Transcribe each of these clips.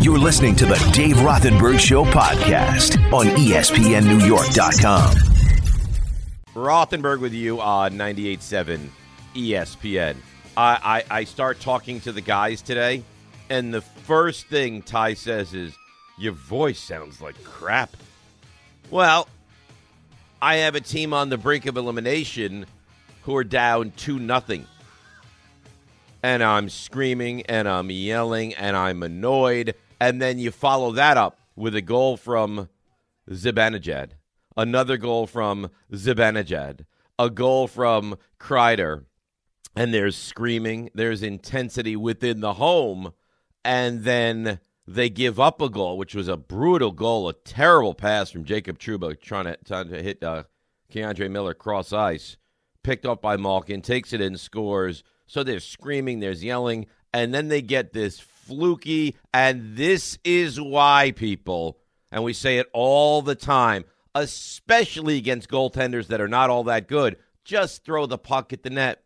You're listening to the Dave Rothenberg Show podcast on ESPNNewYork.com. Rothenberg with you on 98.7 ESPN. I, I, I start talking to the guys today, and the first thing Ty says is, Your voice sounds like crap. Well, I have a team on the brink of elimination who are down 2 nothing, And I'm screaming and I'm yelling and I'm annoyed. And then you follow that up with a goal from Zibanejad, another goal from Zibanejad, a goal from Kreider, and there's screaming, there's intensity within the home, and then they give up a goal, which was a brutal goal, a terrible pass from Jacob Trouba trying to, trying to hit uh, K'Andre Miller cross ice, picked up by Malkin, takes it in, scores. So there's screaming, there's yelling, and then they get this fluky, and this is why people, and we say it all the time, especially against goaltenders that are not all that good, just throw the puck at the net.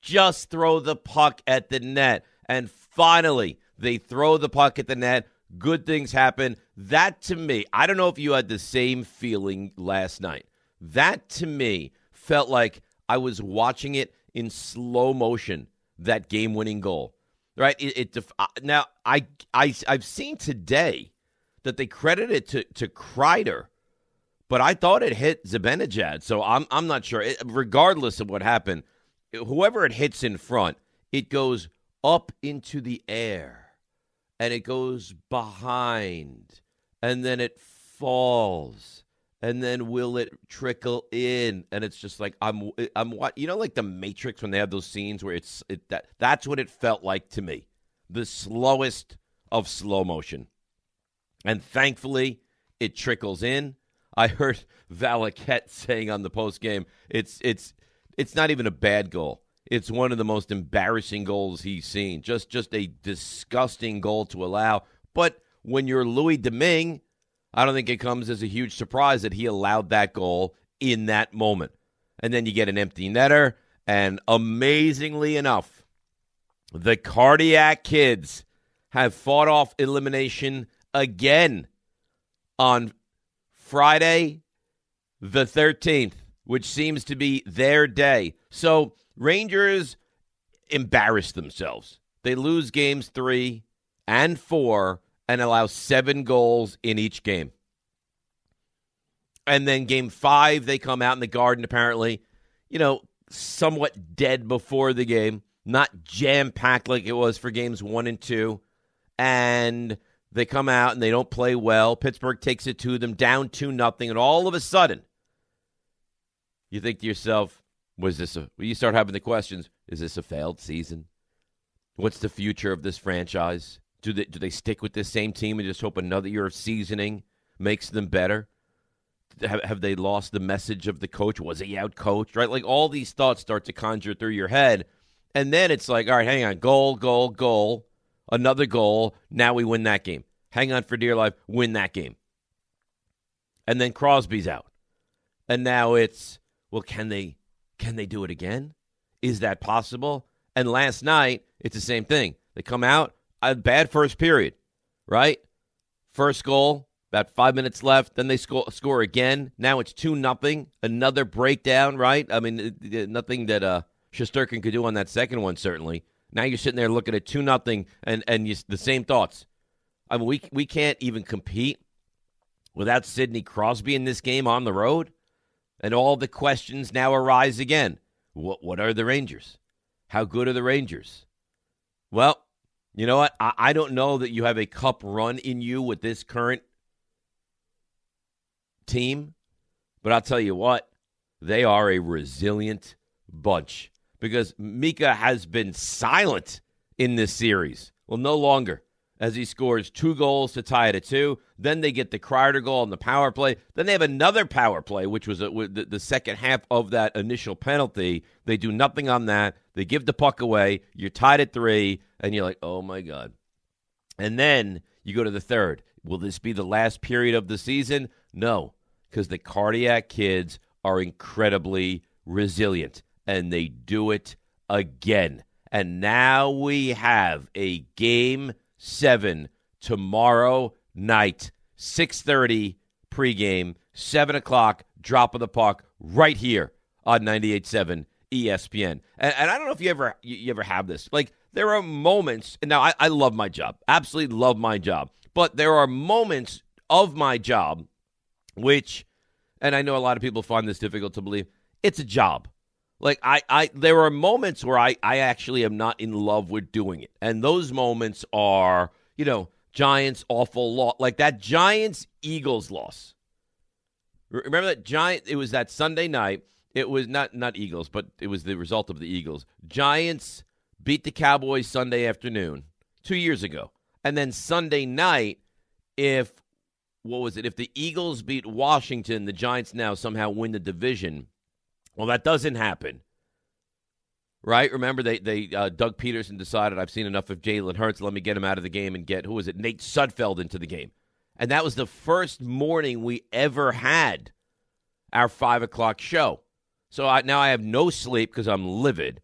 Just throw the puck at the net. And finally, they throw the puck at the net. Good things happen. That to me, I don't know if you had the same feeling last night. That to me felt like I was watching it in slow motion, that game winning goal. Right? It, it def- uh, now I I I've seen today that they credit it to to Kreider, but I thought it hit Zibanejad. So I'm I'm not sure. It, regardless of what happened, whoever it hits in front, it goes up into the air, and it goes behind, and then it falls, and then will it trickle in? And it's just like I'm I'm what you know, like the Matrix when they have those scenes where it's it, that that's what it felt like to me, the slowest of slow motion. And thankfully, it trickles in. I heard Valiquette saying on the post game, it's it's it's not even a bad goal. It's one of the most embarrassing goals he's seen. Just just a disgusting goal to allow. But when you're Louis Domingue, I don't think it comes as a huge surprise that he allowed that goal in that moment. And then you get an empty netter, and amazingly enough, the cardiac kids have fought off elimination again on Friday, the 13th, which seems to be their day. So, Rangers embarrass themselves. They lose games three and four and allow seven goals in each game. And then game five, they come out in the garden, apparently, you know, somewhat dead before the game, not jam packed like it was for games one and two. And they come out and they don't play well. Pittsburgh takes it to them down 2 nothing, and all of a sudden, you think to yourself, was this a you start having the questions, is this a failed season? What's the future of this franchise? Do they do they stick with this same team and just hope another year of seasoning makes them better? Have, have they lost the message of the coach? Was he out coached? Right? Like all these thoughts start to conjure through your head. And then it's like, all right, hang on, goal, goal, goal, another goal. Now we win that game. Hang on for dear life, win that game. And then Crosby's out. And now it's, well, can they can they do it again? Is that possible? And last night, it's the same thing. They come out, a bad first period, right? First goal, about five minutes left. Then they score, score again. Now it's 2 nothing. Another breakdown, right? I mean, nothing that uh, Shesterkin could do on that second one, certainly. Now you're sitting there looking at 2 nothing, and, and you, the same thoughts. I mean, we, we can't even compete without Sidney Crosby in this game on the road. And all the questions now arise again. What, what are the Rangers? How good are the Rangers? Well, you know what? I, I don't know that you have a cup run in you with this current team, but I'll tell you what, they are a resilient bunch because Mika has been silent in this series. Well, no longer as he scores two goals to tie it at two. Then they get the Kreider goal on the power play. Then they have another power play, which was a, the, the second half of that initial penalty. They do nothing on that. They give the puck away. You're tied at three, and you're like, oh my God. And then you go to the third. Will this be the last period of the season? No, because the cardiac kids are incredibly resilient, and they do it again. And now we have a game seven tomorrow night, 6.30 pregame, 7 o'clock, drop of the puck, right here on 98.7 ESPN. And, and, I don't know if you ever you, you, ever have this. Like there are moments, and now I, I love my job, absolutely love my job, but there are moments of my job which, and I know a lot of people find this difficult to believe, it's a job. Like I, I there are moments where I, I actually am not in love with doing it. And those moments are, you know, Giants awful loss. Like that Giants Eagles loss. Remember that Giant it was that Sunday night. It was not not Eagles, but it was the result of the Eagles. Giants beat the Cowboys Sunday afternoon 2 years ago. And then Sunday night if what was it? If the Eagles beat Washington, the Giants now somehow win the division. Well, that doesn't happen. Right? Remember, they they uh, Doug Pederson decided I've seen enough of Jalen Hurts. Let me get him out of the game and get who was it? Nate Sudfeld into the game, and that was the first morning we ever had our five o'clock show. So I, now I have no sleep because I'm livid,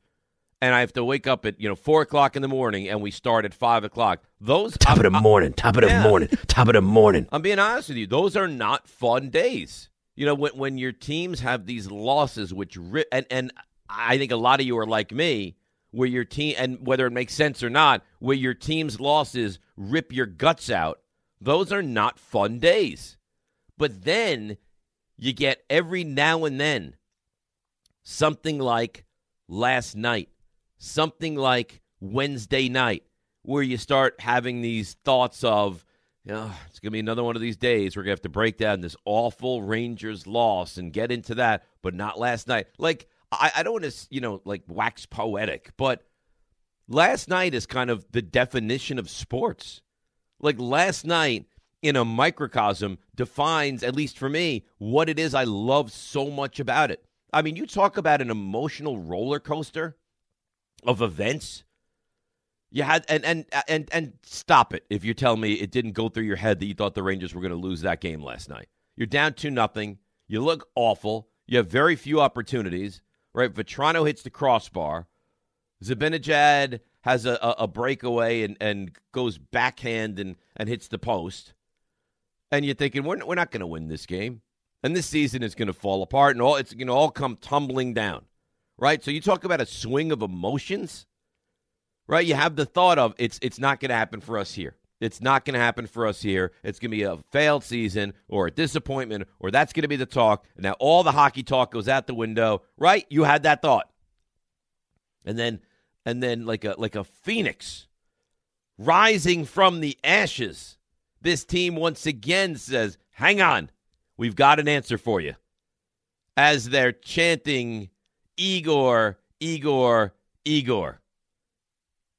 and I have to wake up at you know four o'clock in the morning, and we start at five o'clock. Those top I'm, of the morning, top of the yeah. morning, top of the morning. I'm being honest with you; those are not fun days. You know, when when your teams have these losses, which ri- and and I think a lot of you are like me, where your team and whether it makes sense or not, where your team's losses rip your guts out. Those are not fun days. But then you get every now and then something like last night, something like Wednesday night, where you start having these thoughts of know, it's going to be another one of these days. We're going to have to break down this awful Rangers loss and get into that, but not last night. Like, I, I don't want to, you know, like wax poetic, but last night is kind of the definition of sports. Like, last night in a microcosm defines, at least for me, what it is I love so much about it. I mean, you talk about an emotional roller coaster of events you had and and and and stop it if you tell me it didn't go through your head that you thought the Rangers were going to lose that game last night. You're down two nothing. You look awful. You have very few opportunities. Right, Vatrano hits the crossbar. Zibanejad has a, a, a, breakaway and, and goes backhand and, and hits the post. And you're thinking, we're, we're not going to win this game. And this season is going to fall apart and all it's going to all come tumbling down. Right? So you talk about a swing of emotions right? You have the thought of it's it's not going to happen for us here. It's not going to happen for us here. It's going to be a failed season or a disappointment, or that's going to be the talk. Now all the hockey talk goes out the window, right? You had that thought, and then and then like a like a phoenix rising from the ashes, this team once again says, "Hang on, we've got an answer for you." As they're chanting, "Igor, Igor, Igor."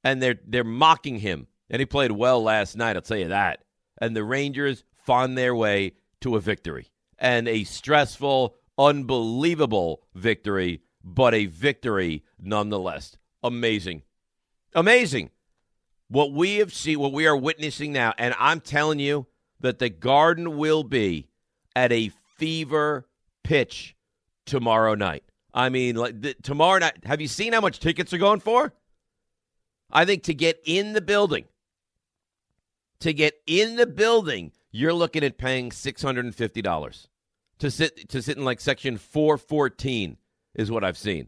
And they're they're mocking him. And he played well last night, I'll tell you that. And the Rangers found their way to a victory. And a stressful, unbelievable victory, but a victory nonetheless. Amazing. Amazing. What we have seen, what we are witnessing now, and I'm telling you that the garden will be at a fever pitch tomorrow night. I mean, like tomorrow night. Have you seen how much tickets are going for? I think to get in the building, to get in the building, you're looking at paying six hundred and fifty dollars to sit to sit in like section four fourteen is what I've seen.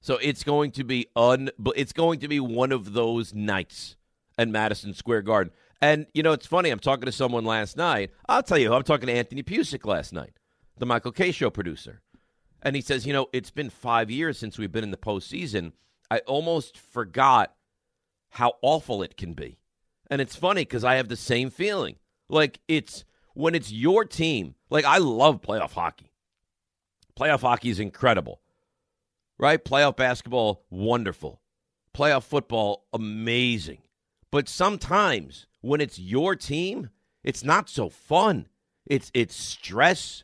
So it's going to be un it's going to be one of those nights at Madison Square Garden. And you know, it's funny. I'm talking to someone last night. I'll tell you, I'm talking to Anthony Pucik last night, the Michael Kay Show producer, and he says, you know, it's been five years since we've been in the postseason. I almost forgot how awful it can be. And it's funny because I have the same feeling. Like it's when it's your team. Like I love playoff hockey. Playoff hockey is incredible. Right? Playoff basketball, wonderful. Playoff football, amazing. But sometimes when it's your team, it's not so fun. It's it's stress,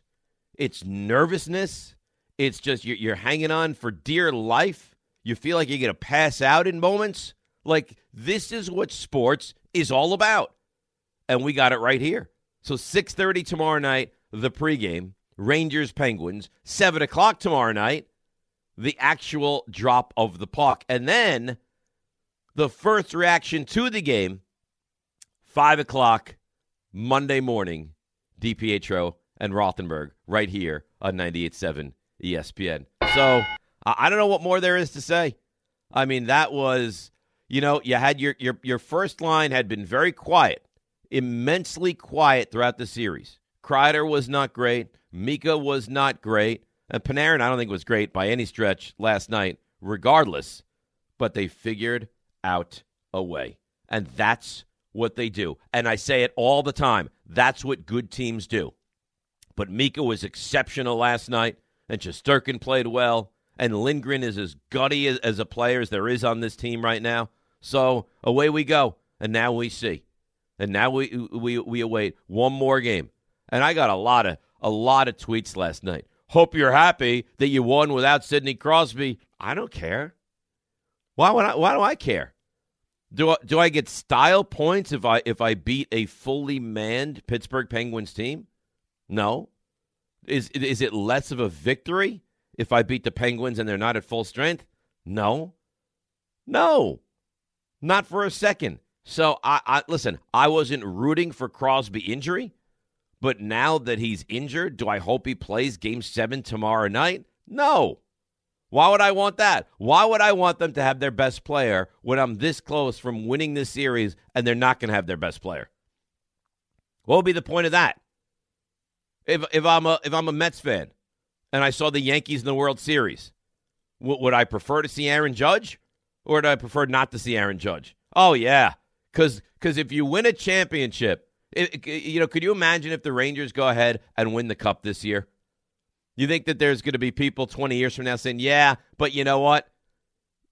it's nervousness, it's just you're, you're hanging on for dear life. You feel like you're to pass out in moments. Like, this is what sports is all about. And we got it right here. So 6.30 tomorrow night, the pregame, Rangers Penguins. 7 o'clock tomorrow night, the actual drop of the puck. And then the first reaction to the game, 5 o'clock Monday morning, DiPietro and Rothenberg right here on 98.7 ESPN. So I don't know what more there is to say. I mean, that was, you know, you had your, your, your first line had been very quiet, immensely quiet throughout the series. Kreider was not great. Mika was not great. And Panarin, I don't think was great by any stretch last night, regardless. But they figured out a way. And that's what they do. And I say it all the time. That's what good teams do. But Mika was exceptional last night, and Shesterkin played well, and Lindgren is as gutty as, as a player as there is on this team right now. So away we go, and now we see, and now we we we await one more game. And I got a lot of a lot of tweets last night. Hope you're happy that you won without Sidney Crosby. I don't care. Why would I? Why do I care? Do I, do I get style points if I if I beat a fully manned Pittsburgh Penguins team? No. Is is it less of a victory if I beat the Penguins and they're not at full strength? No. No. Not for a second. So I, I listen, I wasn't rooting for Crosby injury, but now that he's injured, do I hope he plays game 7 tomorrow night? No. Why would I want that? Why would I want them to have their best player when I'm this close from winning this series and they're not going to have their best player? What would be the point of that? If if I'm a if I'm a Mets fan and I saw the Yankees in the World Series, w- would I prefer to see Aaron Judge or do I prefer not to see Aaron Judge? Oh yeah, because because if you win a championship, it, you know, could you imagine if the Rangers go ahead and win the cup this year? You think that there's going to be people 20 years from now saying, "Yeah, but you know what?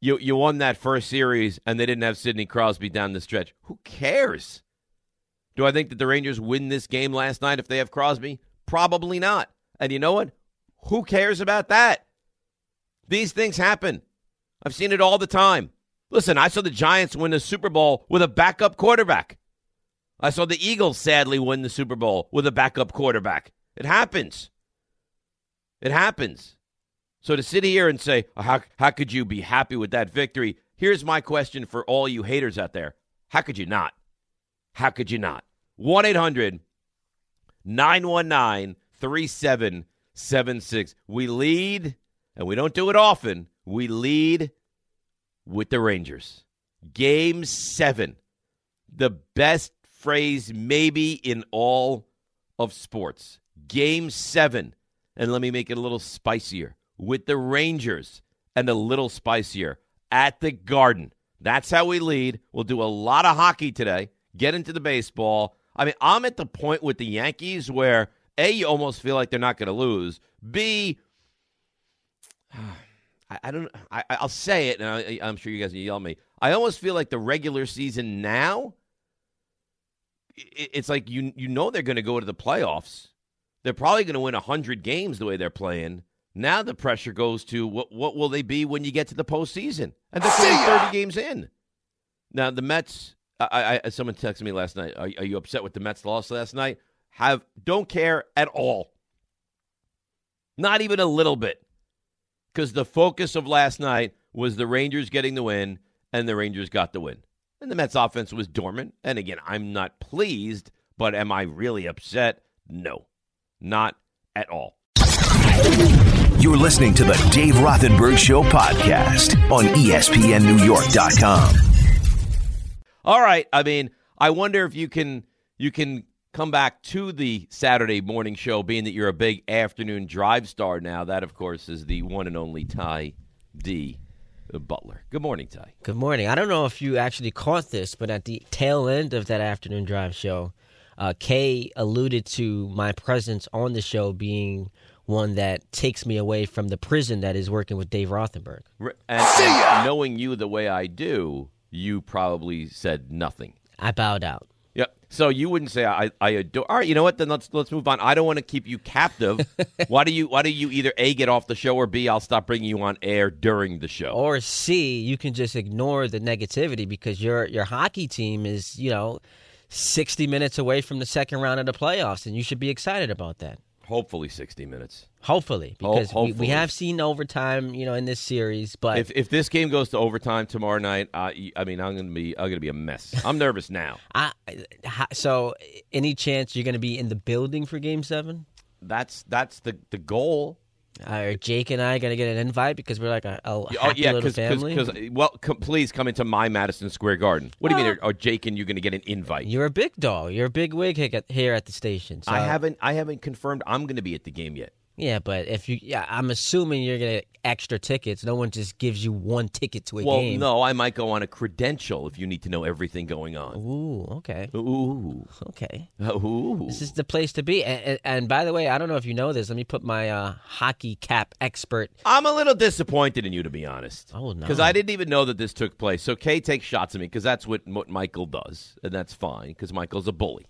You you won that first series and they didn't have Sidney Crosby down the stretch. Who cares?" Do I think that the Rangers win this game last night if they have Crosby? Probably not. And you know what? Who cares about that? These things happen. I've seen it all the time. Listen, I saw the Giants win the Super Bowl with a backup quarterback. I saw the Eagles sadly win the Super Bowl with a backup quarterback. It happens. It happens. So to sit here and say, uh, how, how could you be happy with that victory? Here's my question for all you haters out there. How could you not? How could you not? 1 800 919 3776. We lead, and we don't do it often, we lead with the Rangers. Game seven. The best phrase, maybe, in all of sports. Game seven. And let me make it a little spicier with the Rangers and a little spicier at the Garden. That's how we lead. We'll do a lot of hockey today, get into the baseball. I mean, I'm at the point with the Yankees where A, you almost feel like they're not going to lose. B, I, I don't. I, I'll say it, and I, I'm sure you guys will yell at me. I almost feel like the regular season now. It's like you you know they're going to go to the playoffs. They're probably going to win hundred games the way they're playing. Now the pressure goes to what what will they be when you get to the postseason? And they're thirty games in. Now the Mets. I, I someone texted me last night. Are, are you upset with the Mets loss last night? Have don't care at all. Not even a little bit because the focus of last night was the Rangers getting the win, and the Rangers got the win. And the Mets offense was dormant. And again, I'm not pleased, but am I really upset? No, not at all. You're listening to the Dave Rothenberg Show podcast on ESPNNewYork.com. All right. I mean, I wonder if you can you can come back to the Saturday morning show, being that you're a big afternoon drive star now. That, of course, is the one and only Ty D. Butler. Good morning, Ty. Good morning. I don't know if you actually caught this, but at the tail end of that afternoon drive show, uh, Kay alluded to my presence on the show being one that takes me away from the prison that is working with Dave Rothenberg. And, and knowing you the way I do, you probably said nothing. I bowed out. So you wouldn't say I, I adore. All right, you know what? Then let's let's move on. I don't want to keep you captive. why do you Why do you either a get off the show or b I'll stop bringing you on air during the show. Or c you can just ignore the negativity because your your hockey team is you know sixty minutes away from the second round of the playoffs, and you should be excited about that. Hopefully 60 minutes. Hopefully, Ho- because we, we have seen overtime, you know, in this series. But If if this game goes to overtime tomorrow night, I I mean I'm gonna be I'm gonna be a mess. I'm nervous now. I, so any chance you're going to be in the building for Game Seven? That's that's the the goal. Are Jake and I going to get an invite because we're like a, a Oh happy yeah, little family? because well, com- please come into my Madison Square Garden. What do you mean? Uh, are, are Jake and you going to get an invite? You're a big dog. You're a big wig here at- here at the station. So, I haven't I haven't confirmed I'm going to be at the game yet. Yeah, but if you, yeah, I'm assuming you're gonna extra tickets. No one just gives you one ticket to a Well, game. no, I might go on a credential if you need to know everything going on. Ooh, okay, Ooh, okay. ooh. This is the place to be. And, and, and by the way, I don't know if you know this. Let me put my uh, hockey cap expert. I'm a little disappointed in you, to be honest. Oh, no. Because I didn't even know that this took place. So Kay takes shots at me because that's what, what Michael does, and that's fine because Michael's a bully.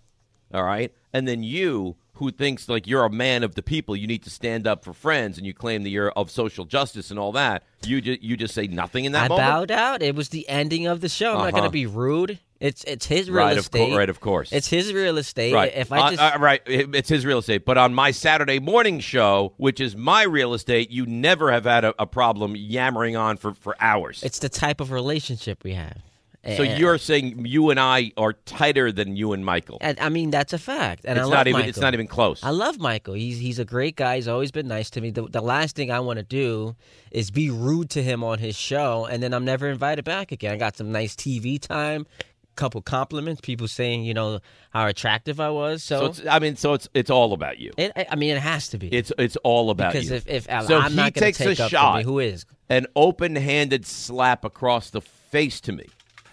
All right, and then you, who thinks like you're a man of the people, you need to stand up for friends, and you claim that you're of social justice and all that. You just you just say nothing in that I moment. bowed out. It was the ending of the show. I'm not Uh-huh. gonna be rude. It's it's his real Right, of estate. cour- right, of course. It's his real estate. Right. If I Uh, just uh, right. It's his real estate. But on my Saturday morning show, which is my real estate, you never have had a, a problem yammering on for, for hours. it's the type of relationship we have. So And- you're saying you and I are tighter than you and Michael. and, I mean that's a fact. And I it's not even Michael. it's not even close. I love Michael. He's he's a great guy. He's always been nice to me. The, the last thing I want to do is be rude to him on his show, and then I'm never invited back again. I got some nice TV time, couple compliments, people saying you know how attractive I was. So, so it's I mean so it's it's all about you. it, I- mean it has to be It's it's all about because you. if if so I'm he not going takes to take a up shot, me, who is? an open-handed slap across the face to me,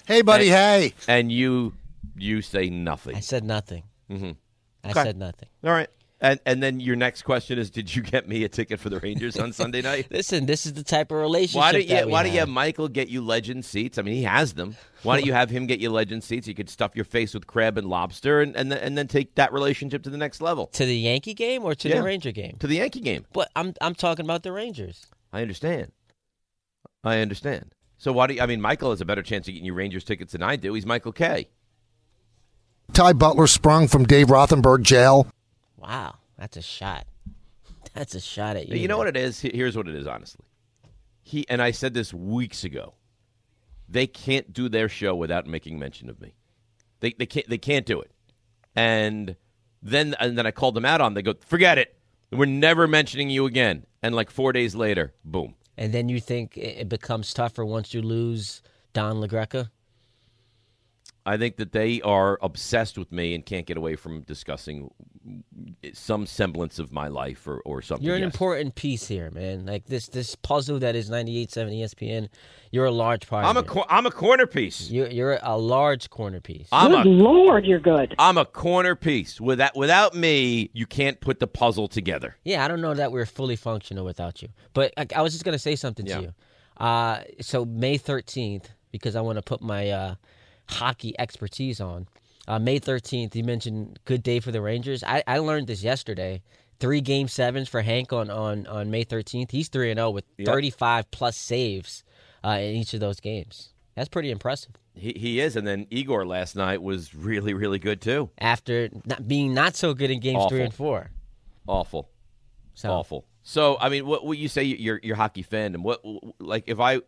Hey, buddy. Hey. and you you say nothing. I said nothing. Mhm. I Okay. said nothing. All right. And and then your next question is, did you get me a ticket for the Rangers on Sunday night? Listen, this is the type of relationship. Why don't you that we Why don't you have. have Michael get you legend seats? I mean, he has them. Why don't you have him get you legend seats? You could stuff your face with crab and lobster, and and then, and then take that relationship to the next level to the Yankee game or to Yeah. the Ranger game? to the Yankee game. But I'm I'm talking about the Rangers. I understand. I understand. So why do you, I mean Michael has a better chance of getting you Rangers tickets than I do. He's Michael Kay. Ty Butler sprung from Dave Rothenberg jail. Wow, that's a shot. That's a shot at you. You know what it is? Here's what it is, honestly. He and I said this weeks ago. They can't do their show without making mention of me. They they can't they can't do it. And then and then I called them out on. They go, forget it. We're never mentioning you again. And like four days later, boom. And then you think it becomes tougher once you lose Don LaGreca? I think that they are obsessed with me and can't get away from discussing some semblance of my life or, or something. You're an yes. important piece here, man. Like this this puzzle that is 98.7 ESPN. You're a large part. I'm a it. Cor- I'm a corner piece. You're you're a large corner piece. I'm Good a Lord, you're good. I'm a corner piece. Without without me, you can't put the puzzle together. Yeah, I don't know that we're fully functional without you. But I, I was just gonna say something Yeah. to you. Uh, so May thirteenth, because I want to put my uh, hockey expertise on. Uh, May thirteenth, you mentioned good day for the Rangers. I, I learned this yesterday. Three game sevens for Hank on on, on May thirteenth. He's three and zero with Yep. thirty five plus saves uh, in each of those games. That's pretty impressive. He, he is, and then Igor last night was really really good too. After not being not so good in games three and four. Awful, So awful. So I mean, what what you say you're you're hockey fan, and what like if I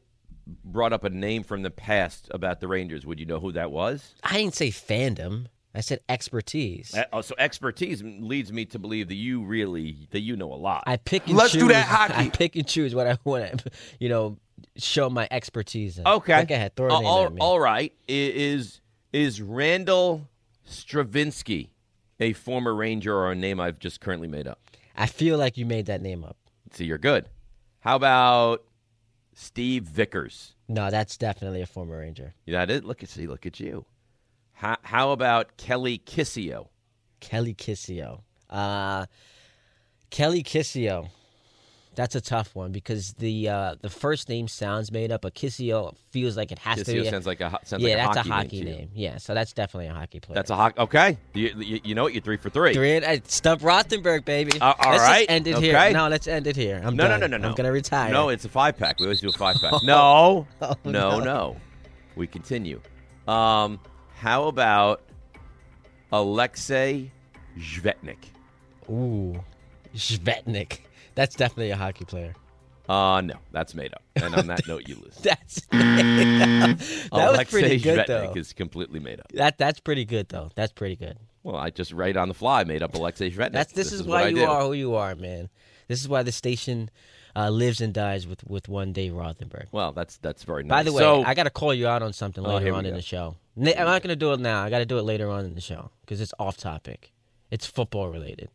brought up a name from the past about the Rangers, would you know who that was? I didn't say fandom. I said expertise. Uh, oh, so expertise leads me to believe that you really that you know a lot. I pick and Let's choose. do that hockey. I pick and choose what I want to, you know, show my expertise In. Okay. Go ahead. Throw uh, all, at me. all right. It is Is is Randall Stravinsky a former Ranger or a name I've just currently made up? I feel like you made that name up. See, you're good. How about Steve Vickers? No, that's definitely a former Ranger. Yeah, that is. Look at see. Look at you. How, how about Kelly Kisio? Kelly Kisio. Uh, Kelly Kisio. That's a tough one because the uh, the first name sounds made up, but Kisio feels like it has to be. sounds like a sounds yeah, like a that's hockey, a hockey name. name. Yeah, so that's definitely a hockey player. That's a hockey. Okay. You, you, you know what? You're three for three. Three and, uh, Stump Rothenberg, baby. Uh, all let's right. End it Okay. here. No, let's end it here. I'm No, no, done. no, no, no. I'm gonna retire. No, it's a five pack. We always do a five pack. No, Oh, no, no. no. We continue. Um, how about Alexei Zvetnik? Ooh, Svetnik. That's definitely a hockey player. Uh, no, that's made up. And on that note, you lose. That's that was Alexei pretty good Shvetnik though. is completely made up. That that's pretty good though. That's pretty good. Well, I just right on the fly made up Alexei Shvetnik. That's this, is, what why I you do. are who you are, man. This is why the station uh, lives and dies with with one Dave Rothenberg. Well, that's that's very nice. By the way, so, I got to call you out on something Oh, later we on in go. the show. N- I'm not going to do it now. I got to do it later on in the show because it's off topic. It's football related.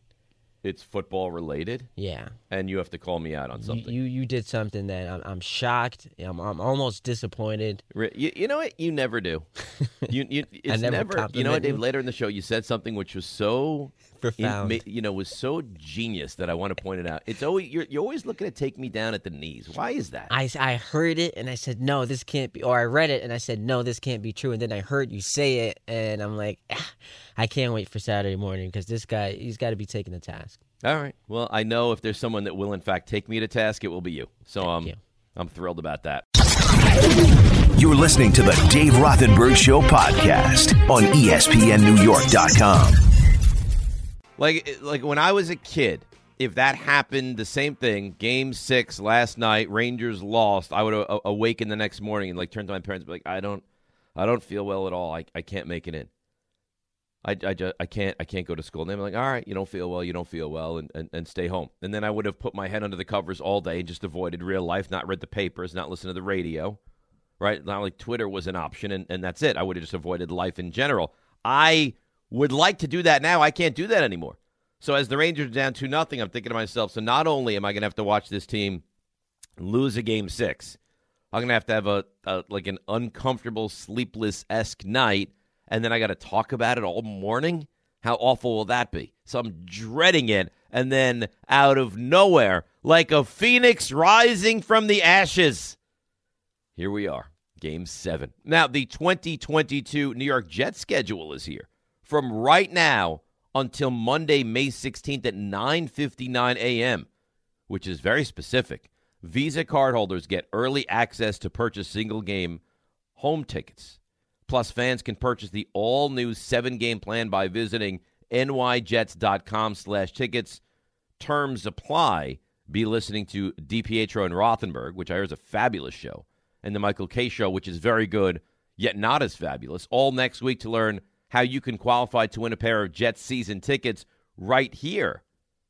It's football related, Yeah, and you have to call me out on something. you you did something that I'm, I'm shocked. I'm, I'm almost disappointed. You, you know what? You never do. You, you, it's never You know what, Dave? Later in the show, you said something which was so Profound. ma- you know, was so genius that I want to point it out. It's always you're, you're always looking to take me down at the knees. Why is that? I, I heard it and I said no, this can't be. Or I read it and I said no, this can't be true. And then I heard you say it and I'm like, ah, I can't wait for Saturday morning because this guy he's got to be taking to task. All right. Well, I know if there's someone that will in fact take me to task, it will be you. So um, you. I'm thrilled about that. You're listening to the Dave Rothenberg Show podcast on ESPNNewYork.com. Like like when I was a kid, if that happened, the same thing. Game six last night, Rangers lost. I would a- awaken the next morning and like turn to my parents, like, I don't, I don't feel well at all. I, I can't make it in. I, I just I can't I can't go to school. And they're like, all right, you don't feel well, you don't feel well, and, and, and stay home. And then I would have put my head under the covers all day and just avoided real life, not read the papers, not listen to the radio, right? Not like Twitter was an option, and, and that's it. I would have just avoided life in general. I would like to do that now. I can't do that anymore. So as the Rangers are down two nothing, I'm thinking to myself, so not only am I going to have to watch this team lose a game six, I'm going to have to have a, a like an uncomfortable, sleepless esque night, and then I got to talk about it all morning. How awful will that be? So I'm dreading it, and then out of nowhere, like a phoenix rising from the ashes, here we are, Game Seven. Now the 2022 New York Jets schedule is here from right now until Monday, May 16th at 9:59 a.m., which is very specific. Visa cardholders get early access to purchase single game home tickets. Plus, fans can purchase the all new seven game plan by visiting nyjets.com slash tickets. Terms apply. Be listening to DiPietro and Rothenberg, which I hear is a fabulous show, and the Michael Kay show, which is very good, yet not as fabulous, all next week to learn how you can qualify to win a pair of Jets season tickets right here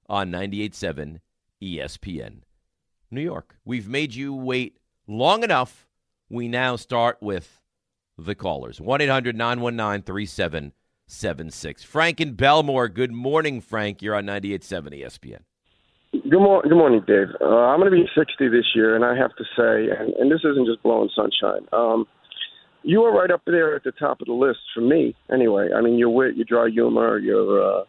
on 98.7 ESPN. New York. We've made you wait long enough. We now start with the callers 1 800 919 3776. Frank and Bellmore. Good morning, Frank. You're on 98.7 ESPN. Good, mor- good morning, Dave. Uh, I'm going to be 60 this year, and I have to say, and, and this isn't just blowing sunshine. Um, you are right up there at the top of the list for me, anyway. I mean, your wit, your dry humor, your uh,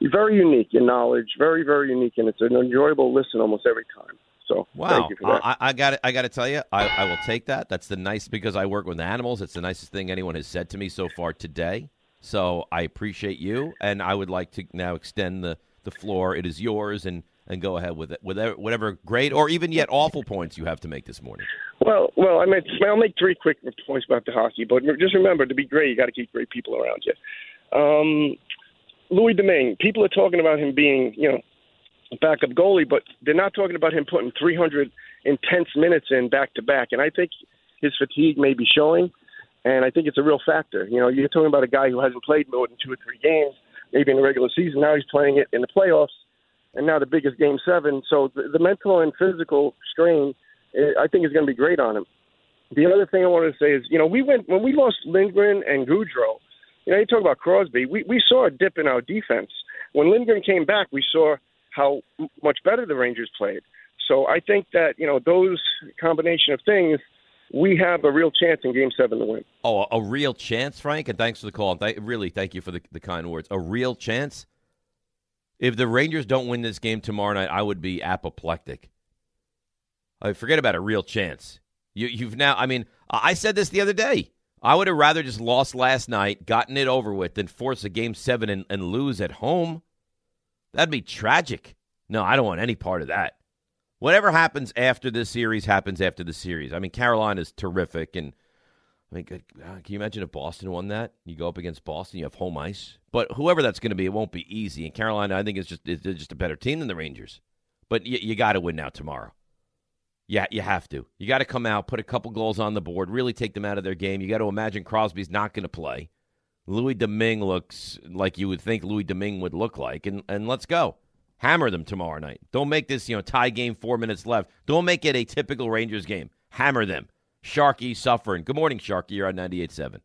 you're very unique. Your knowledge, very, very unique, and it's an enjoyable listen almost every time. So, Wow. thank you for that. I, I got. I got to tell you, I, I will take that. That's the nice because I work with animals. It's the nicest thing anyone has said to me so far today. So I appreciate you, and I would like to now extend the, the floor. It is yours, and, and go ahead with it. With whatever great or even yet awful points you have to make this morning. Well, well, I mean, I'll make three quick points about the hockey, but just remember, to be great, you got to keep great people around you. Um, Louis Domingue, people are talking about him being, you know, backup goalie, but they're not talking about him putting 300 intense minutes in back to back, and I think his fatigue may be showing, and I think it's a real factor. You know, you're talking about a guy who hasn't played more than two or three games, maybe in the regular season. Now he's playing it in the playoffs, and now the biggest game seven. So the, the mental and physical strain, I think, is going to be great on him. The other thing I wanted to say is, you know, we went when we lost Lindgren and Goodrow. You know, you talk about Crosby. We we saw a dip in our defense when Lindgren came back. We saw how much better the Rangers played. So I think that you know those combination of things, we have a real chance in Game Seven to win. Oh, a, a real chance, Frank, and thanks for the call. Th- really, thank you for the, the kind words. A real chance. If the Rangers don't win this game tomorrow night, I would be apoplectic. I forget about a real chance. You, you've now. I mean, I said this the other day. I would have rather just lost last night, gotten it over with, than force a game seven and, and lose at home. That'd be tragic. No, I don't want any part of that. Whatever happens after this series happens after the series. I mean, Carolina's terrific, and I mean, uh, can you imagine if Boston won that? You go up against Boston, you have home ice. But whoever that's going to be, it won't be easy. And Carolina, I think, is just is just a better team than the Rangers. But you got to win now tomorrow. Yeah, you have to. You got to come out, put a couple goals on the board, really take them out of their game. You got to imagine Crosby's not going to play. Louis Domingue looks like you would think Louis Domingue would look like, and and let's go. Hammer them tomorrow night. Don't make this, you know, tie game, four minutes left. Don't make it a typical Rangers game. Hammer them. Sharky suffering. Good morning, Sharky. You're on 98.7.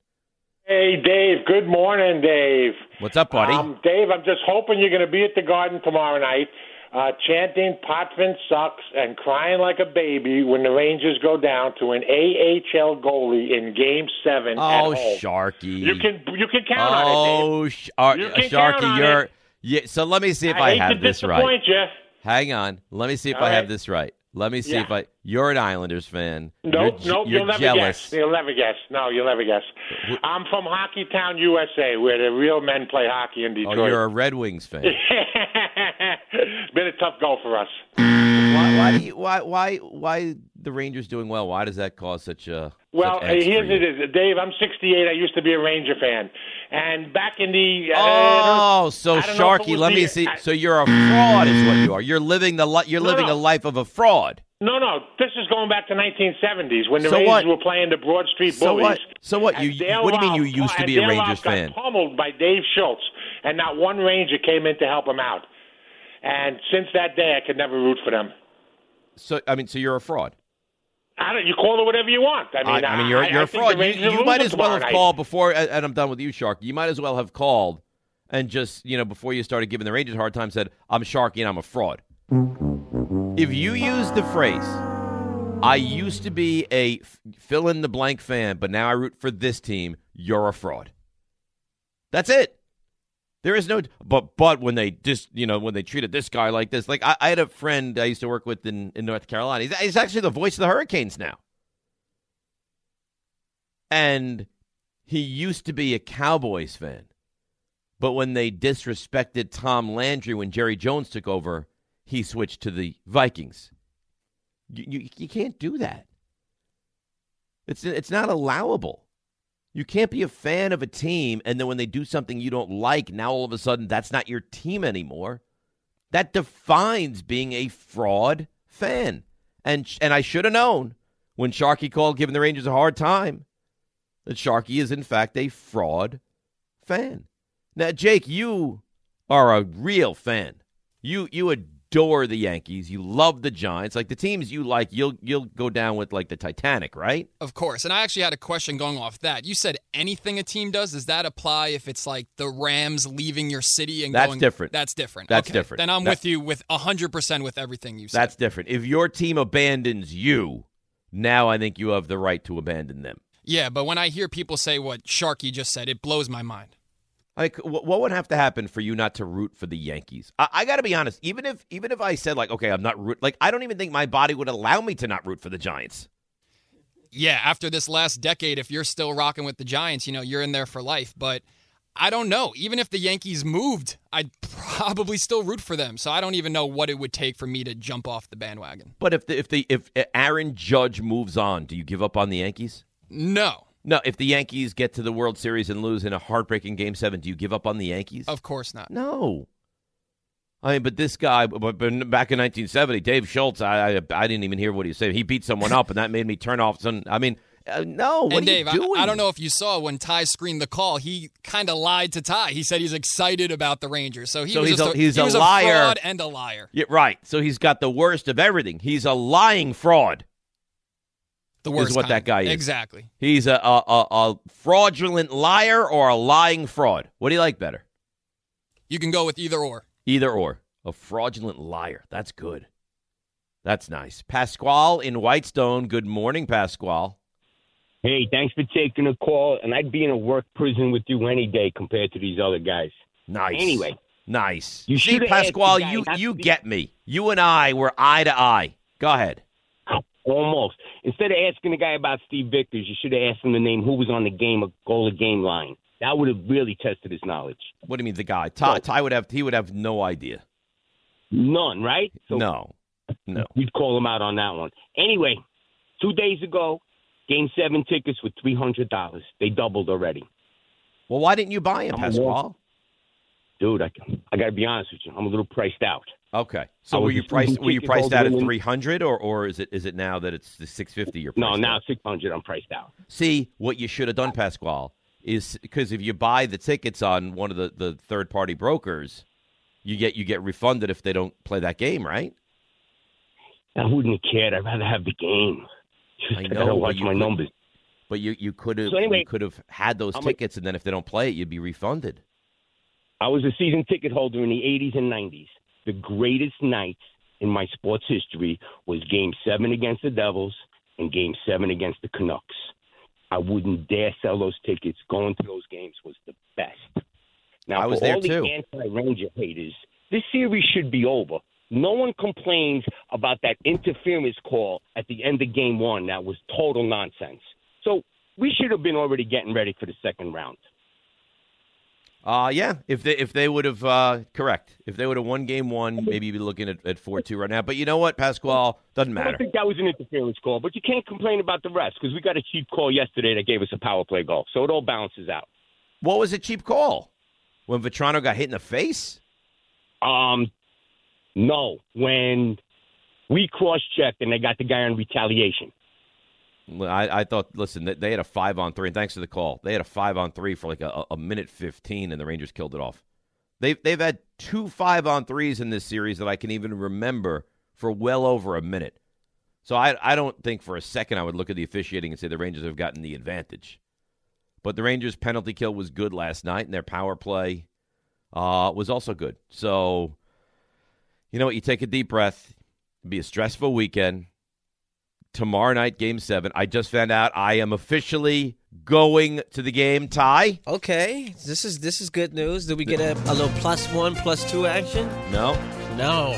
Hey, Dave. Good morning, Dave. What's up, buddy? Um, Dave, I'm just hoping you're going to be at the Garden tomorrow night, uh, chanting "Potvin sucks" and crying like a baby when the Rangers go down to an AHL goalie in Game Seven oh. Sharky. You can you can count on it. Oh, sh- uh, You Sharky, you're. Yeah, so let me see if I, I, hate have to this right. you. Hang on. Let me see if I have right. this right. Let me see Yeah. if I. You're an Islanders fan. Nope, you're, nope, you're you'll never jealous. guess. You'll never guess. No, you'll never guess. I'm from Hockey Town, USA, where the real men play hockey in Detroit. Oh, you're a Red Wings fan. Been a tough go for us. why, why you? Why? Why? Why the Rangers doing well? Why does that cause such a? Well, here's it is, Dave. I'm 68. I used to be a Ranger fan, and back in the uh, Oh, so I don't know if it Sharky, let me see. I- So you're a fraud, is what you are. You're living the li- you're No, living no. the life of a fraud. no, no, this is going back to 1970s when the So Rangers what? were playing the Broad Street So Bullies. what? So what? You- Dale what do you mean you used to be a Dale Rangers Rolfe got fan? Pummeled by Dave Schultz, and not one Ranger came in to help him out. And since that day, I could never root for them. So I mean, so you're a fraud. I don't, you call it whatever you want. I mean, I, I mean, you're I, you're I a fraud. You, you might as well have night. called before, and and I'm done with you, Sharky. You might as well have called and just you know before you started giving the Rangers a hard time, said I'm Sharky and I'm a fraud. If you use the phrase, I used to be a fill in the blank fan, but now I root for this team, you're a fraud. That's it. There is no, but but when they just you know when they treated this guy like this, like I, I had a friend I used to work with in, in North Carolina. He's, he's actually the voice of the Hurricanes now, and he used to be a Cowboys fan, but when they disrespected Tom Landry when Jerry Jones took over, he switched to the Vikings. You you, you can't do that. It's it's not allowable. You can't be a fan of a team and then when they do something you don't like, now all of a sudden that's not your team anymore. That defines being a fraud fan. And and I should have known when Sharky called giving the Rangers a hard time that Sharky is in fact a fraud fan. Now, Jake, you are a real fan. You you adore the Yankees. You love the Giants. Like the teams you like, you'll you'll go down with like the Titanic, right? Of course. And I actually had a question going off that. You said anything a team does, does that apply if it's like the Rams leaving your city and That's going different. That's different. That's Okay. different. Then I'm That- with you with 100% with everything you said. That's different. If your team abandons you, now I think you have the right to abandon them. yeah, but when I hear people say what Sharky just said, it blows my mind. Like, what would have to happen for you not to root for the Yankees? I, I got to be honest. Even if, even if I said like, okay, I'm not root, like, I don't even think my body would allow me to not root for the Giants. Yeah, after this last decade, if you're still rocking with the Giants, you know, you're in there for life. But I don't know. Even if the Yankees moved, I'd probably still root for them. So I don't even know what it would take for me to jump off the bandwagon. But if the, if the if Aaron Judge moves on, do you give up on the Yankees? No, No. If the Yankees get to the World Series and lose in a heartbreaking Game Seven, do you give up on the Yankees? of course not. No. I mean, but this guy, but, back in 1970, Dave Schultz, I, I I didn't even hear what he said. He beat someone up, and that made me turn off. Some, I mean, uh, no. What and are Dave, you doing? I, I don't know if you saw when Ty screened the call, he kind of lied to Ty. He said he's excited about the Rangers. So he So was he's just a- he's he a liar. fraud and a liar. Yeah, right. So he's got the worst of everything. He's a lying fraud. The Is what kind. that guy is. Exactly. He's a, a a a fraudulent liar or a lying fraud. What do you like better? You can go with either or. Either or. A fraudulent liar. That's good. That's nice. Pasquale in Whitestone. Good morning, Pasquale. Hey, thanks for taking the call. And I'd be in a work prison with you any day compared to these other guys. Nice. Anyway, Nice. You See, should've Pasquale, you you be- get me. You and I were eye to eye. Go ahead. Almost. Instead of asking the guy about Steve Vickers, you should have asked him the name who was on the game goal of game line. That would have really tested his knowledge. What do you mean the guy? Ty. Ty would have he would have no idea. None, right? So no. No. We'd call him out on that one. Anyway, two days ago, Game seven tickets were three hundred dollars. They doubled already. Well, why didn't you buy him, I'm Pasquale? Dude, I, I got to be honest with you. I'm a little priced out. Okay, so were you priced? Were you priced out at three hundred, or or is it is it now that it's the six fifty? You're No, now out? six hundred. I'm priced out. See what you should have done, Pasquale, is because if you buy the tickets on one of the, the third party brokers, you get you get refunded if they don't play that game, right? I wouldn't have cared. I'd rather have the game. Just, I I, know, gotta but watch you my could- numbers. But you you could have So anyway, you could have had those I'm tickets, and then if they don't play it, you'd be refunded. I was a season ticket holder in the 80s and 90s. The greatest nights in my sports history was Game Seven against the Devils and Game Seven against the Canucks. I wouldn't dare sell those tickets. Going to those games was the best. Now, I was for there all too. the anti-Ranger haters, this series should be over. No one complains about that interference call at the end of Game One. That was total nonsense. So we should have been already getting ready for the second round. Uh yeah. If they if they would have uh, correct, if they would have won game one, maybe you'd be looking at, at four two right now. But you know what, Pasquale doesn't I matter. don't think that was an interference call, but you can't complain about the rest because we got a cheap call yesterday that gave us a power play goal, so it all balances out. What was a cheap call when Vatrano got hit in the face? Um, no, when we cross-checked and they got the guy on retaliation. I, I thought, listen, they, had a five on three, and thanks to the call. They had a five on three for like a, a minute 15, and the Rangers killed it off. They've, they've had two five on threes in this series that I can even remember for well over a minute. So I, I don't think for a second I would look at the officiating and say the Rangers have gotten the advantage. But the Rangers' penalty kill was good last night, and their power play uh, was also good. So, you know what? You take a deep breath. It'll be a stressful weekend tomorrow night, game seven. I just found out I am officially going to the game. Ty? Okay, this is this is good news. Did we get a, a little plus one, plus two action? No. No.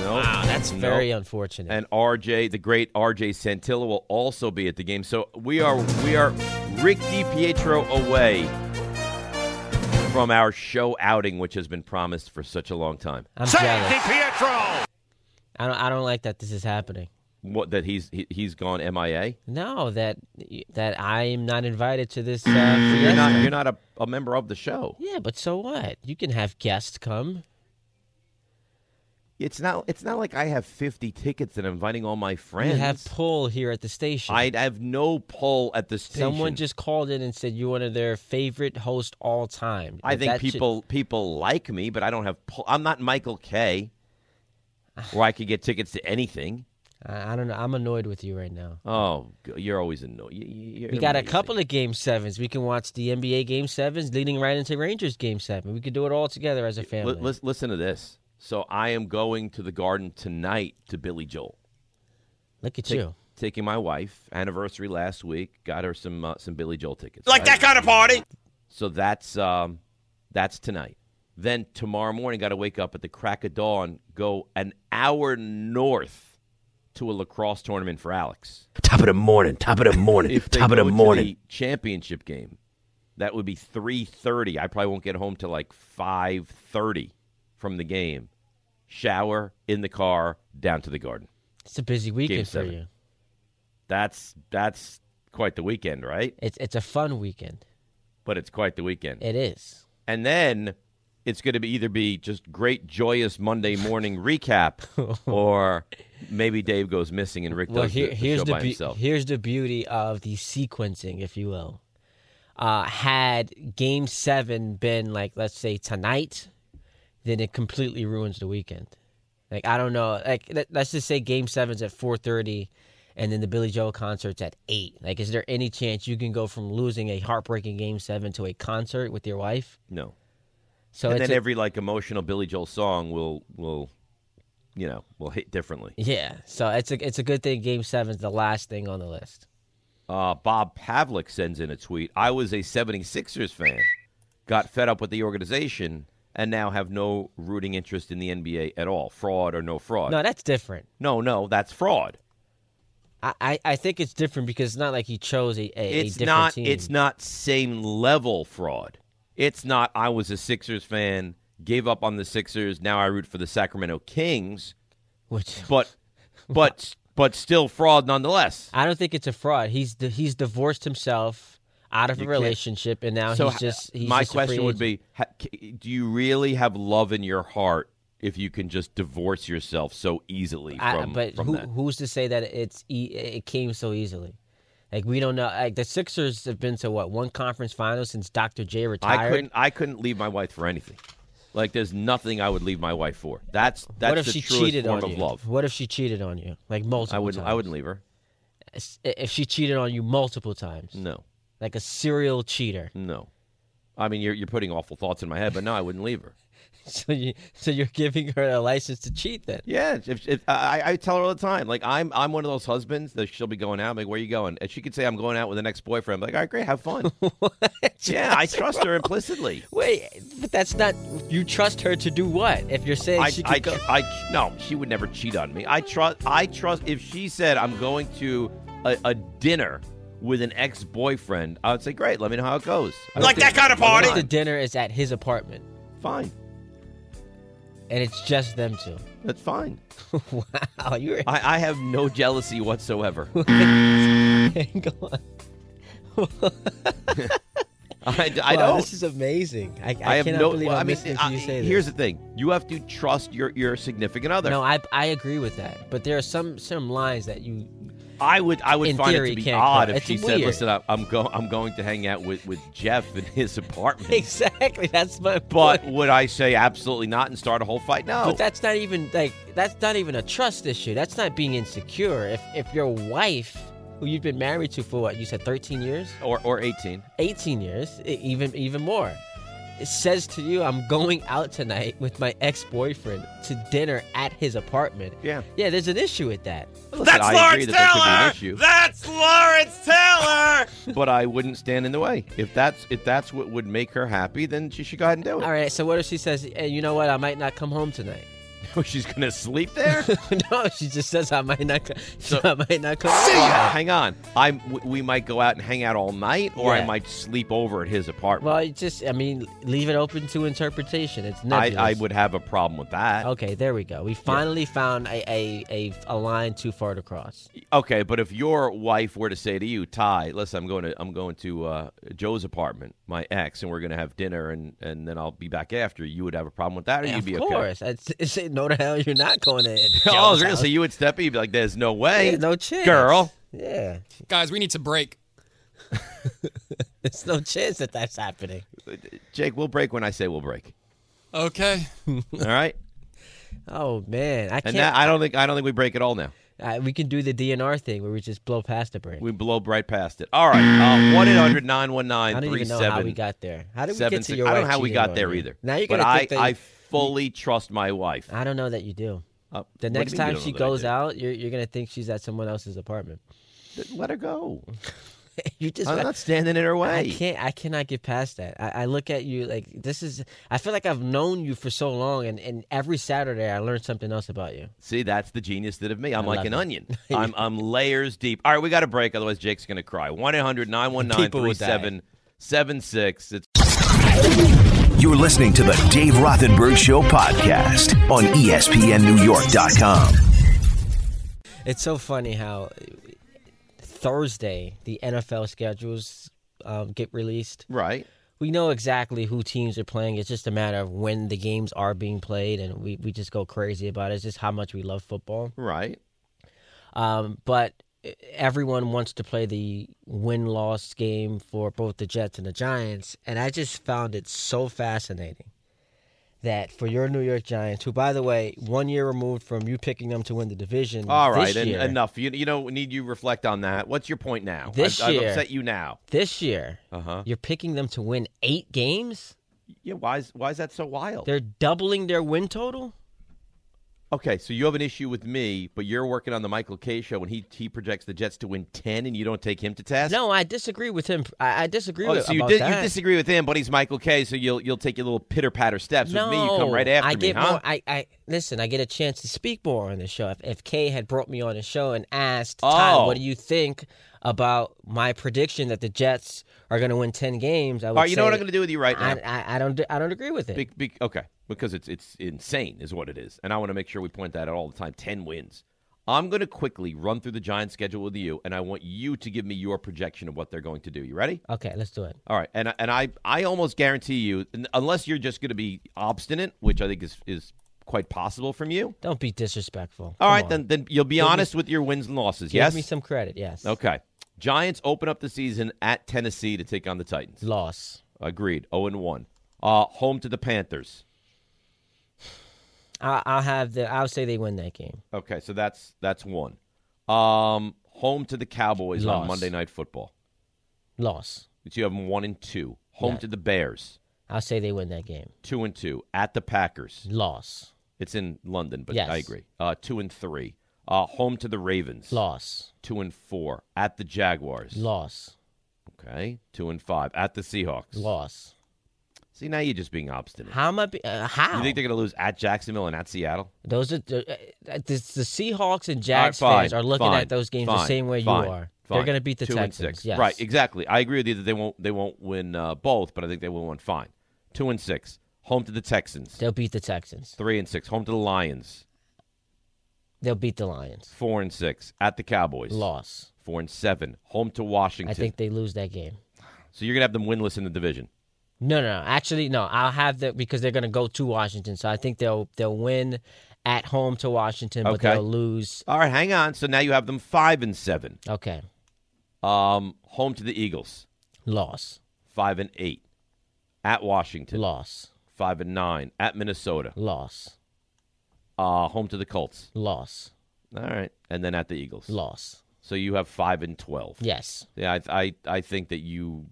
No. Wow, that's No. very unfortunate. And RJ, the great RJ Santilla, will also be at the game. So we are we are Rick DiPietro away from our show outing, which has been promised for such a long time. I'm jealous. I don't. I don't like that this is happening. What that he's he, he's gone MIA. No, that that I am not invited to this. Uh, You're not you're not a, a member of the show. Yeah, but so what? You can have guests come. It's not it's not like I have 50 tickets and I'm inviting all my friends. You have pull here at the station. I have no pull at the station. Someone just called in and said you're one of their favorite hosts all time. I think That should- people people like me, but I don't have. Pull. I'm not Michael Kay. Where I could get tickets to anything. I, I don't know. I'm annoyed with you right now. Oh, you're always annoyed. You- you- You're We got a couple of game sevens. We can watch the NBA game sevens leading right into Rangers game seven. We could do it all together as a family. Li- lis- listen to this. So I am going to the Garden tonight to Billy Joel. Look at Take- you. Taking my wife. Anniversary last week. Got her some uh, some Billy Joel tickets. Like that kind of party? So that's um, that's tonight. Then tomorrow morning, got to wake up at the crack of dawn, go an hour north to a lacrosse tournament for Alex. Top of the morning. Top of the morning. If they top of go the to morning. the championship game, that would be three thirty. I probably won't get home till like five thirty from the game. Shower in the car, down to the garden. It's a busy weekend for seven. you. That's that's quite the weekend, right? It's it's a fun weekend. But it's quite the weekend. It is. and then it's going to be either be just great joyous Monday morning recap, or maybe Dave goes missing and Rick Well, does here, the, the here's show the by beau- himself. here's the beauty of the sequencing, if you will. Uh, had Game Seven been like, let's say tonight, then it completely ruins the weekend. Like I don't know, like let- let's just say Game Seven's at four thirty, and then the Billy Joel concert's at eight. Like, is there any chance you can go from losing a heartbreaking Game Seven to a concert with your wife? no, So and then a- every like emotional Billy Joel song will will, you know, will hit differently. yeah. So it's a it's a good thing Game Seven's the last thing on the list. Uh, Bob Pavlik sends in a tweet. I was a 76ers fan, got fed up with the organization, and now have no rooting interest in the NBA at all. Fraud or no fraud? No, that's different. no, no, that's fraud. I, I, think it's different because it's not like he chose a, a, a it's different not team. it's not same level fraud. It's not I was a Sixers fan, gave up on the Sixers, now I root for the Sacramento Kings. Which But but but still fraud nonetheless. I don't think it's a fraud. He's he's divorced himself out of You a relationship, and now so he's just. He's my just question would be: ha- Do you really have love in your heart if you can just divorce yourself so easily I- from, but from who, that? who's to say that it's e- it came so easily? Like we don't know. Like the Sixers have been to what one conference final since Dr. J retired. I couldn't. I couldn't leave my wife for anything. Like there's nothing I would leave my wife for. That's that's what if the she truest cheated form on of you? love. What if she cheated on you like multiple? I wouldn't. Times? I wouldn't leave her. If she cheated on you multiple times, No, like a serial cheater. no. I mean, you're you're putting awful thoughts in my head, but no, I wouldn't leave her. So you so you're giving her a license to cheat then? Yeah, if, if, I, I tell her all the time, like I'm I'm one of those husbands that she'll be going out. I'm like, where are you going? And she could say I'm going out with an ex boyfriend. I'm like, all right, great, have fun. yeah, I trust her implicitly. Wait, but that's not. You trust her to do what? If you're saying I, she I, could go. I, no, she would never cheat on me. I trust. I trust. If she said I'm going to a, a dinner with an ex boyfriend, I would say, great. Let me know how it goes. I Like that kind of party? The dinner is at his apartment Fine, and it's just them two? that's fine. wow, you're. I, I have no jealousy whatsoever. Hang on. I, I Wow, don't. This is amazing. I, I, I have cannot no. believe well, I'm I mean, listening to I- you say this. here's the thing: you have to trust your your significant other. No, I I agree with that, but there are some some lines that you. I would I would In find theory, it to be odd if she said, "Listen, I- I'm going I'm going to hang out with, with Jeff in his apartment." Exactly, that's my But would I say absolutely not and start a whole fight? No. But that's not even like that's not even a trust issue. That's not being insecure. If if your wife, who you've been married to for what you said, thirteen years, or or 18. eighteen years, even even more, says to you, "I'm going out tonight with my ex-boyfriend to dinner at his apartment." Yeah. Yeah, there's an issue with that. Listen, That's I agree Lawrence that there could be an Taylor! issue, That's Lawrence Taylor! but I wouldn't stand in the way. If that's if that's what would make her happy, then she should go ahead and do it. All right, so what if she says, hey, "You know what? I might not come home tonight." She's gonna sleep there. no, she just says, "I might not. Co- So- I might not come." Well, home. hang on. I'm. We might go out and hang out all night, or I might sleep over at his apartment. Well, just, I mean, leave it open to interpretation. It's I, nebulous. I would have a problem with that. Okay, there we go. We finally found a, a, a, a line too far to cross. Okay, but if your wife were to say to you, Ty, listen, I'm going to I'm going to uh, Joe's apartment, my ex, and we're going to have dinner, and, and then I'll be back after. You would have a problem with that, or Yeah, you'd of be course. I'd s- no, the hell, you're not going to. okay? Joe's oh, really? house. So you would step in, you'd be like, "There's no way, Yeah, no chance. girl." Yeah. Guys, we need to break. There's no chance that that's happening. Jake, we'll break when I say we'll break. Okay. All right, Oh, man. I can't. and that, I don't think I don't think we break at all now. uh, we can do the DNR thing where we just blow past the break. We blow right past it. All right, uh, one 800 I don't even know how we got there. How did we get to your I don't know how we got there either. Now you're gonna I think that I you- fully trust my wife. I don't know that you do. Uh, The what do next you mean you time she know that I goes out, you're, you're gonna think she's at someone else's apartment. let her go. you just I'm not standing in her way. I can't. I cannot get past that. I, I look at you like this is. I feel like I've known you for so long, and, and every Saturday I learn something else about you. See, that's the genius that of me. I'm I like an it. onion. I'm, I'm layers deep. All right, we got to break, otherwise Jake's going to cry. 1 800 919 People will die. 3776. It's You're listening to the Dave Rothenberg Show podcast on ESPNNewYork.com. It's so funny how Thursday the NFL schedules um, get released. right. We know exactly who teams are playing. It's just a matter of when the games are being played, and we, we just go crazy about it. It's just how much we love football. Right. Um, but everyone wants to play the win loss game for both the Jets and the Giants. And I just found it so fascinating that for your New York Giants, who, by the way, one year removed from you picking them to win the division. All right, this right. en- enough. You, you know, need you reflect on that. What's your point now? This I've, I've year- upset you now. This year, Uh huh. you're picking them to win eight games? Yeah. Why is, why is that so wild? They're doubling their win total? Okay, so you have an issue with me, but you're working on the Michael Kay show, and he he projects the Jets to win ten, and you don't take him to task. No, I disagree with him. I, I disagree Oh, with so you, di- you disagree with him, but he's Michael Kay, so you'll you'll take your little pitter patter steps. no, with me, you come right after I me, get huh? more. I, I listen. I get a chance to speak more on the show. If, if Kay had brought me on the show and asked, Ty, Oh. what do oh. you think about my prediction that the Jets are going to win ten games? I would All right, you know what I'm going to do with you right now? I, I, I don't. I don't agree with it. Be, be, okay, because it's it's insane, is what it is, and I want to make sure we point that out all the time. Ten wins. I'm going to quickly run through the Giants' schedule with you, and I want you to give me your projection of what they're going to do. You ready? Okay, let's do it. All right, and and I I almost guarantee you, unless you're just going to be obstinate, which I think is is quite possible from you. Don't be disrespectful. All Come right, on. then then you'll be Give me- honest with your wins and losses. Give yes. me some credit. Yes. Okay. Giants open up the season at Tennessee to take on the Titans. Loss. Agreed. 0 and 1. Uh, home to the Panthers. I, I'll have the. I'll say they win that game. Okay, so that's that's one. Um, home to the Cowboys on Monday Night Football. Loss. So you have them one and two. Home Yeah. to the Bears, I'll say they win that game. two and two. At the Packers, Loss. it's in London, but Yes. I agree. Uh, two and three. Uh, home to the Ravens, Loss. two and four. At the Jaguars, Loss. okay, two and five. At the Seahawks, Loss. See, now you're just being obstinate. How am I? Be, uh, how? You think they're going to lose at Jacksonville and at Seattle? Those are the, uh, the, the Seahawks and All right, fine, fans are looking fine, at those games the same way fine, you are. fine. They're going to beat the Two Texans. and six. Yes. Right, exactly. I agree with you that they won't they won't win uh, both, but I think they will win fine. Two and six. Home to the Texans. They'll beat the Texans. Three and six. Home to the Lions. They'll beat the Lions. Four and six. At the Cowboys. Loss. Four and seven. Home to Washington. I think they lose that game. so. You're gonna have them winless in the division. No, no, no. Actually, no. I'll have that because they're going to go to Washington. So I think they'll they'll win at home to Washington, but Okay. they'll lose. All right, hang on. So now you have them five and seven. Okay, Um, home to the Eagles. loss, Five and eight. At Washington. loss, Five and nine. At Minnesota. loss, Uh, home to the Colts. loss, All right, and then at the Eagles. loss. So you have five and twelve. Yes. Yeah, I I, I think that you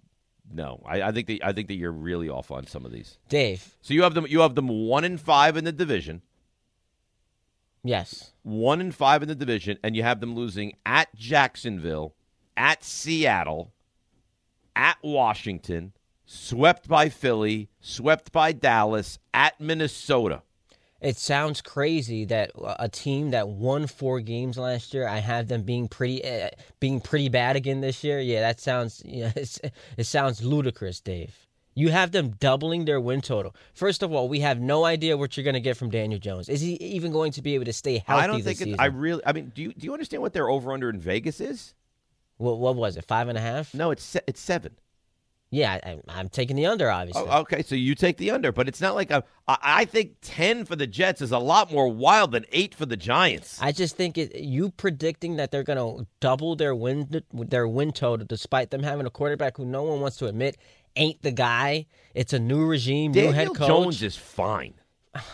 no. I, I think that I think that you're really off on some of these. Dave. So you have them you have them one and five in the division, Yes. one and five in the division, and you have them losing at Jacksonville, at Seattle, at Washington, swept by Philly, swept by Dallas, at Minnesota. It sounds crazy that a team that won four games last year, I have them being pretty, uh, being pretty bad again this year. Yeah, that sounds, yeah, it's, it sounds ludicrous, Dave. You have them doubling their win total. First of all, we have no idea what you're going to get from Daniel Jones. Is he even going to be able to stay healthy I don't think season? I really. I mean, do you do you understand what their over under in Vegas is? what, what was it? Five and a half? No, it's it's seven. Yeah, I, I'm taking the under, obviously. Oh, okay, so you take the under, but it's not like a. I, I think ten for the Jets is a lot more wild than eight for the Giants. I just think it, you predicting that they're going to double their win their win total, despite them having a quarterback who no one wants to admit ain't the guy. It's a new regime, new head Daniel coach. Jones is fine.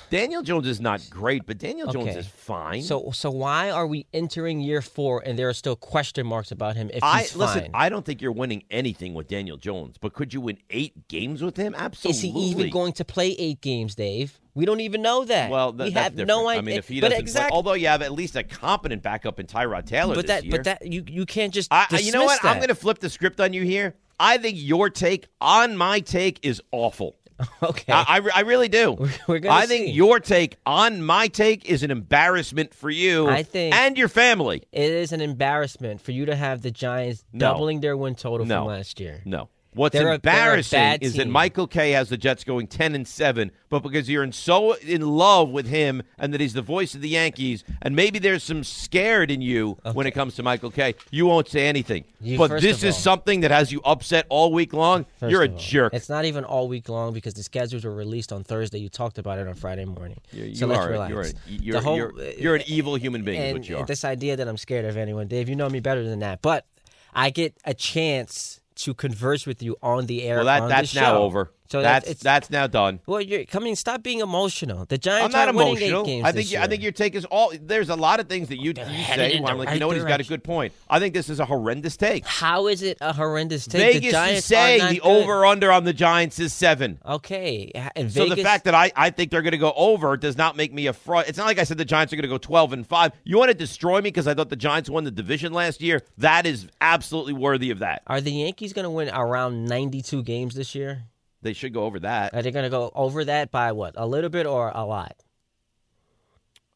Daniel Jones is not great, but Daniel Jones is fine. So, so why are we entering year four and there are still question marks about him if I listen. I don't think you're winning anything with Daniel Jones, but could you win eight games with him? Absolutely. Is he even going to play eight games, Dave? We don't even know that. Well, th- we have different. no idea. I mean, if he doesn't, exactly, although you have at least a competent backup in Tyrod Taylor but this that, year, but that you you can't just. I, you know what? I'm going to flip the script on you here. I think your take on my take is awful. Okay. I, I, I really do. we're gonna I think see. your take on my take is an embarrassment for you I think- and your family. It is an embarrassment for you to have the Giants No. doubling their win total No. from last year. No. What's They're a- a embarrassing is that. Michael Kay has the Jets going 10 and 7, but because you're in so in love with him and that he's the voice of the Yankees, and maybe there's some scared in you when it comes to Michael Kay, you won't say anything. You- but this is all- something that has you upset all week long. You're a all, jerk. It's not even all week long because the schedules were released on Thursday. You talked about it on Friday morning. You- so you let's are, relax. You're, a- you're, whole- you're, you're an evil human being, and are. this idea that I'm scared of anyone, Dave, you know me better than that. But I get a chance to converse with you on the air. well, that, that's now over. So that's it's, that's now done. well, you're coming. Stop being emotional. The I'm Giants not aren't winning eight games. I think this you, I think your take is all. There's a lot of things that you, you say. Where I'm like, right you know what? He's got a good point. I think this is a horrendous take. How is it a horrendous take? the Giants is saying the good. over under on the Giants is seven. Okay, and So Vegas, the fact that I, I think they're going to go over does not make me a fraud. It's not like I said the Giants are going to go 12 and 5. You want to destroy me because I thought the Giants won the division last year? That is absolutely worthy of that. are the Yankees going to win around 92 games this year? They should go over that. Are they going to go over that by what? A little bit or a lot?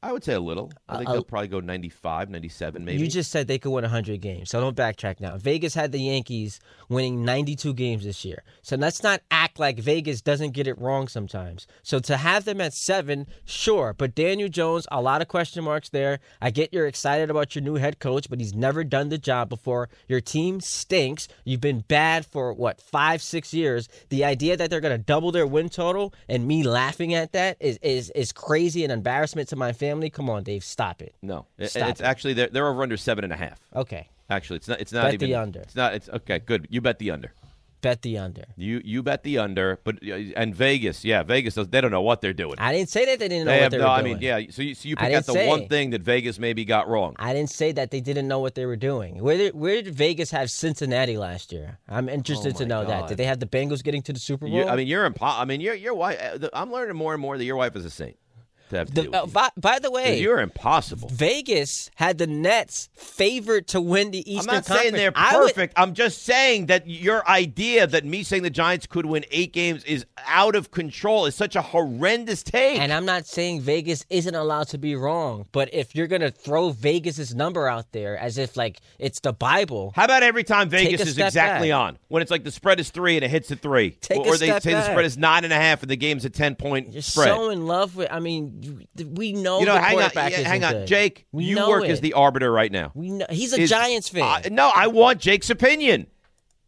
I would say a little. I think Uh, they'll probably go 95, 97 maybe. You just said they could win 100 games, so don't backtrack now. Vegas had the Yankees winning 92 games this year. So let's not act like Vegas doesn't get it wrong sometimes. So to have them at seven, sure. But Daniel Jones, a lot of question marks there. I get you're excited about your new head coach, but he's never done the job before. Your team stinks. You've been bad for, what, five, six years. The idea that they're going to double their win total and me laughing at that is, is, is crazy and embarrassment to my family. Come on, Dave, stop it. no, Stop it's it. actually they're, they're over under seven and a half. Okay. Actually, it's not. It's not Bet even the under. It's not. It's okay. Good. You bet the under. Bet the under. You you bet the under. But uh, and Vegas, yeah, Vegas. does- They don't know what they're doing. I didn't say that they didn't know they what they no. were I mean, yeah. So you so you pick out the say- one thing that Vegas maybe got wrong. I didn't say that they didn't know what they were doing. Where did, where did Vegas have Cincinnati last year? I'm interested Oh to know that. Did they have the Bengals getting to the Super Bowl? You, I mean, you're impo- I mean, your your wife. uh, I'm learning more and more that your wife is a saint. To have to The- uh, by, by the way, you're impossible. Vegas had the Nets favored to win the Eastern. I'm not saying they're I would- perfect. I'm just saying that your idea that me saying the Giants could win eight games is out of control. Is such a horrendous take. and I'm not saying Vegas isn't allowed to be wrong, but if you're gonna throw Vegas's number out there as if like it's the Bible, How about every time Vegas is exactly back. on? When it's like the spread is three and it hits at three. Take or a they step say the spread is nine and a half and the game's a 10 point you're spread. so in love with. I mean, we know. you know, the hang on, quarterback yeah, hang on. good. Jake, We you work it. as the arbiter right now. We know he's a Is- Giants fan. Uh, no, I want Jake's opinion.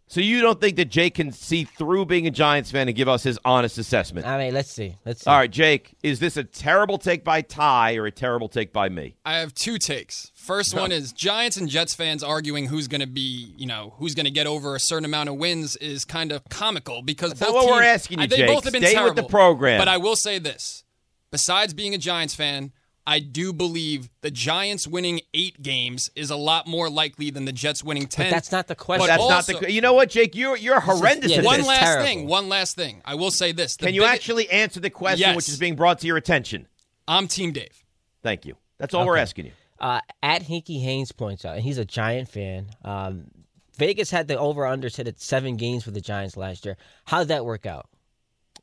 So you don't think that Jake can see through being a Giants fan and give us his honest assessment? I mean, let's see. Let's see. All right, Jake, is this a terrible take by Ty or a terrible take by me? I have two takes. First one is Giants and Jets fans arguing who's going to be, you know, who's going to get over a certain amount of wins is kind of comical because That's both not what we're teams- asking you, I- they Jake. both have been Stay with the terrible. program. But I will say this: besides being a Giants fan, I do believe the Giants winning eight games is a lot more likely than the Jets winning ten. But that's not the question. That's also- not the. You know what, Jake? You're you're horrendous yeah, at this one last terrible. thing. One last thing. I will say this: the Can you big- actually answer the question Yes. which is being brought to your attention? I'm Team Dave. Thank you. That's all we're asking you. Uh, at Hinky Haynes points out, and he's a Giant fan. Um, Vegas had the over under set at seven games for the Giants last year. How did that work out?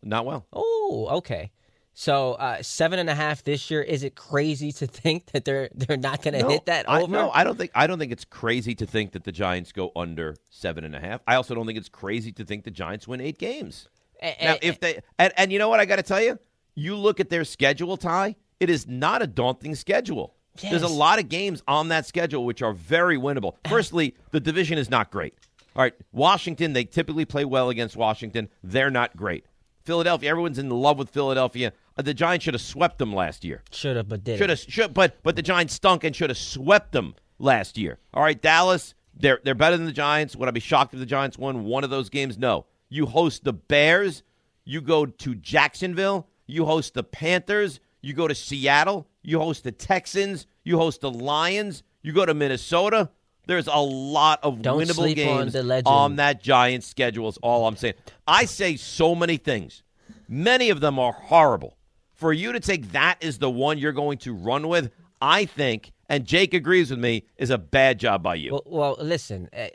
Not well. Oh, okay. So uh, seven and a half this year. Is it crazy to think that they're they're not going to No, hit that I, no, I don't think. I don't think it's crazy to think that the Giants go under seven and a half. I also don't think it's crazy to think the Giants win eight games. A- Now, if they and, and you know what I got to tell you, you look at their schedule, Ty. It is not a daunting schedule. There's a lot of games on that schedule which are very winnable. Firstly, the division is not great. All right, Washington. They typically play well against Washington. They're not great. Philadelphia. Everyone's in love with Philadelphia. The Giants should have swept them last year. should have, but did Should have, should, but but the Giants stunk and should have swept them last year. All right, Dallas, they're they're better than the Giants. Would I be shocked if the Giants won one of those games? No. You host the Bears. You go to Jacksonville. You host the Panthers. You go to Seattle. You host the Texans. You host the Lions. You go to Minnesota. There's a lot of Don't winnable on games the on that Giants schedule. Is all I'm saying. I say so many things. Many of them are horrible. For you to take that as the one you're going to run with, I think, and Jake agrees with me, is a bad job by you. Well, well listen. Uh,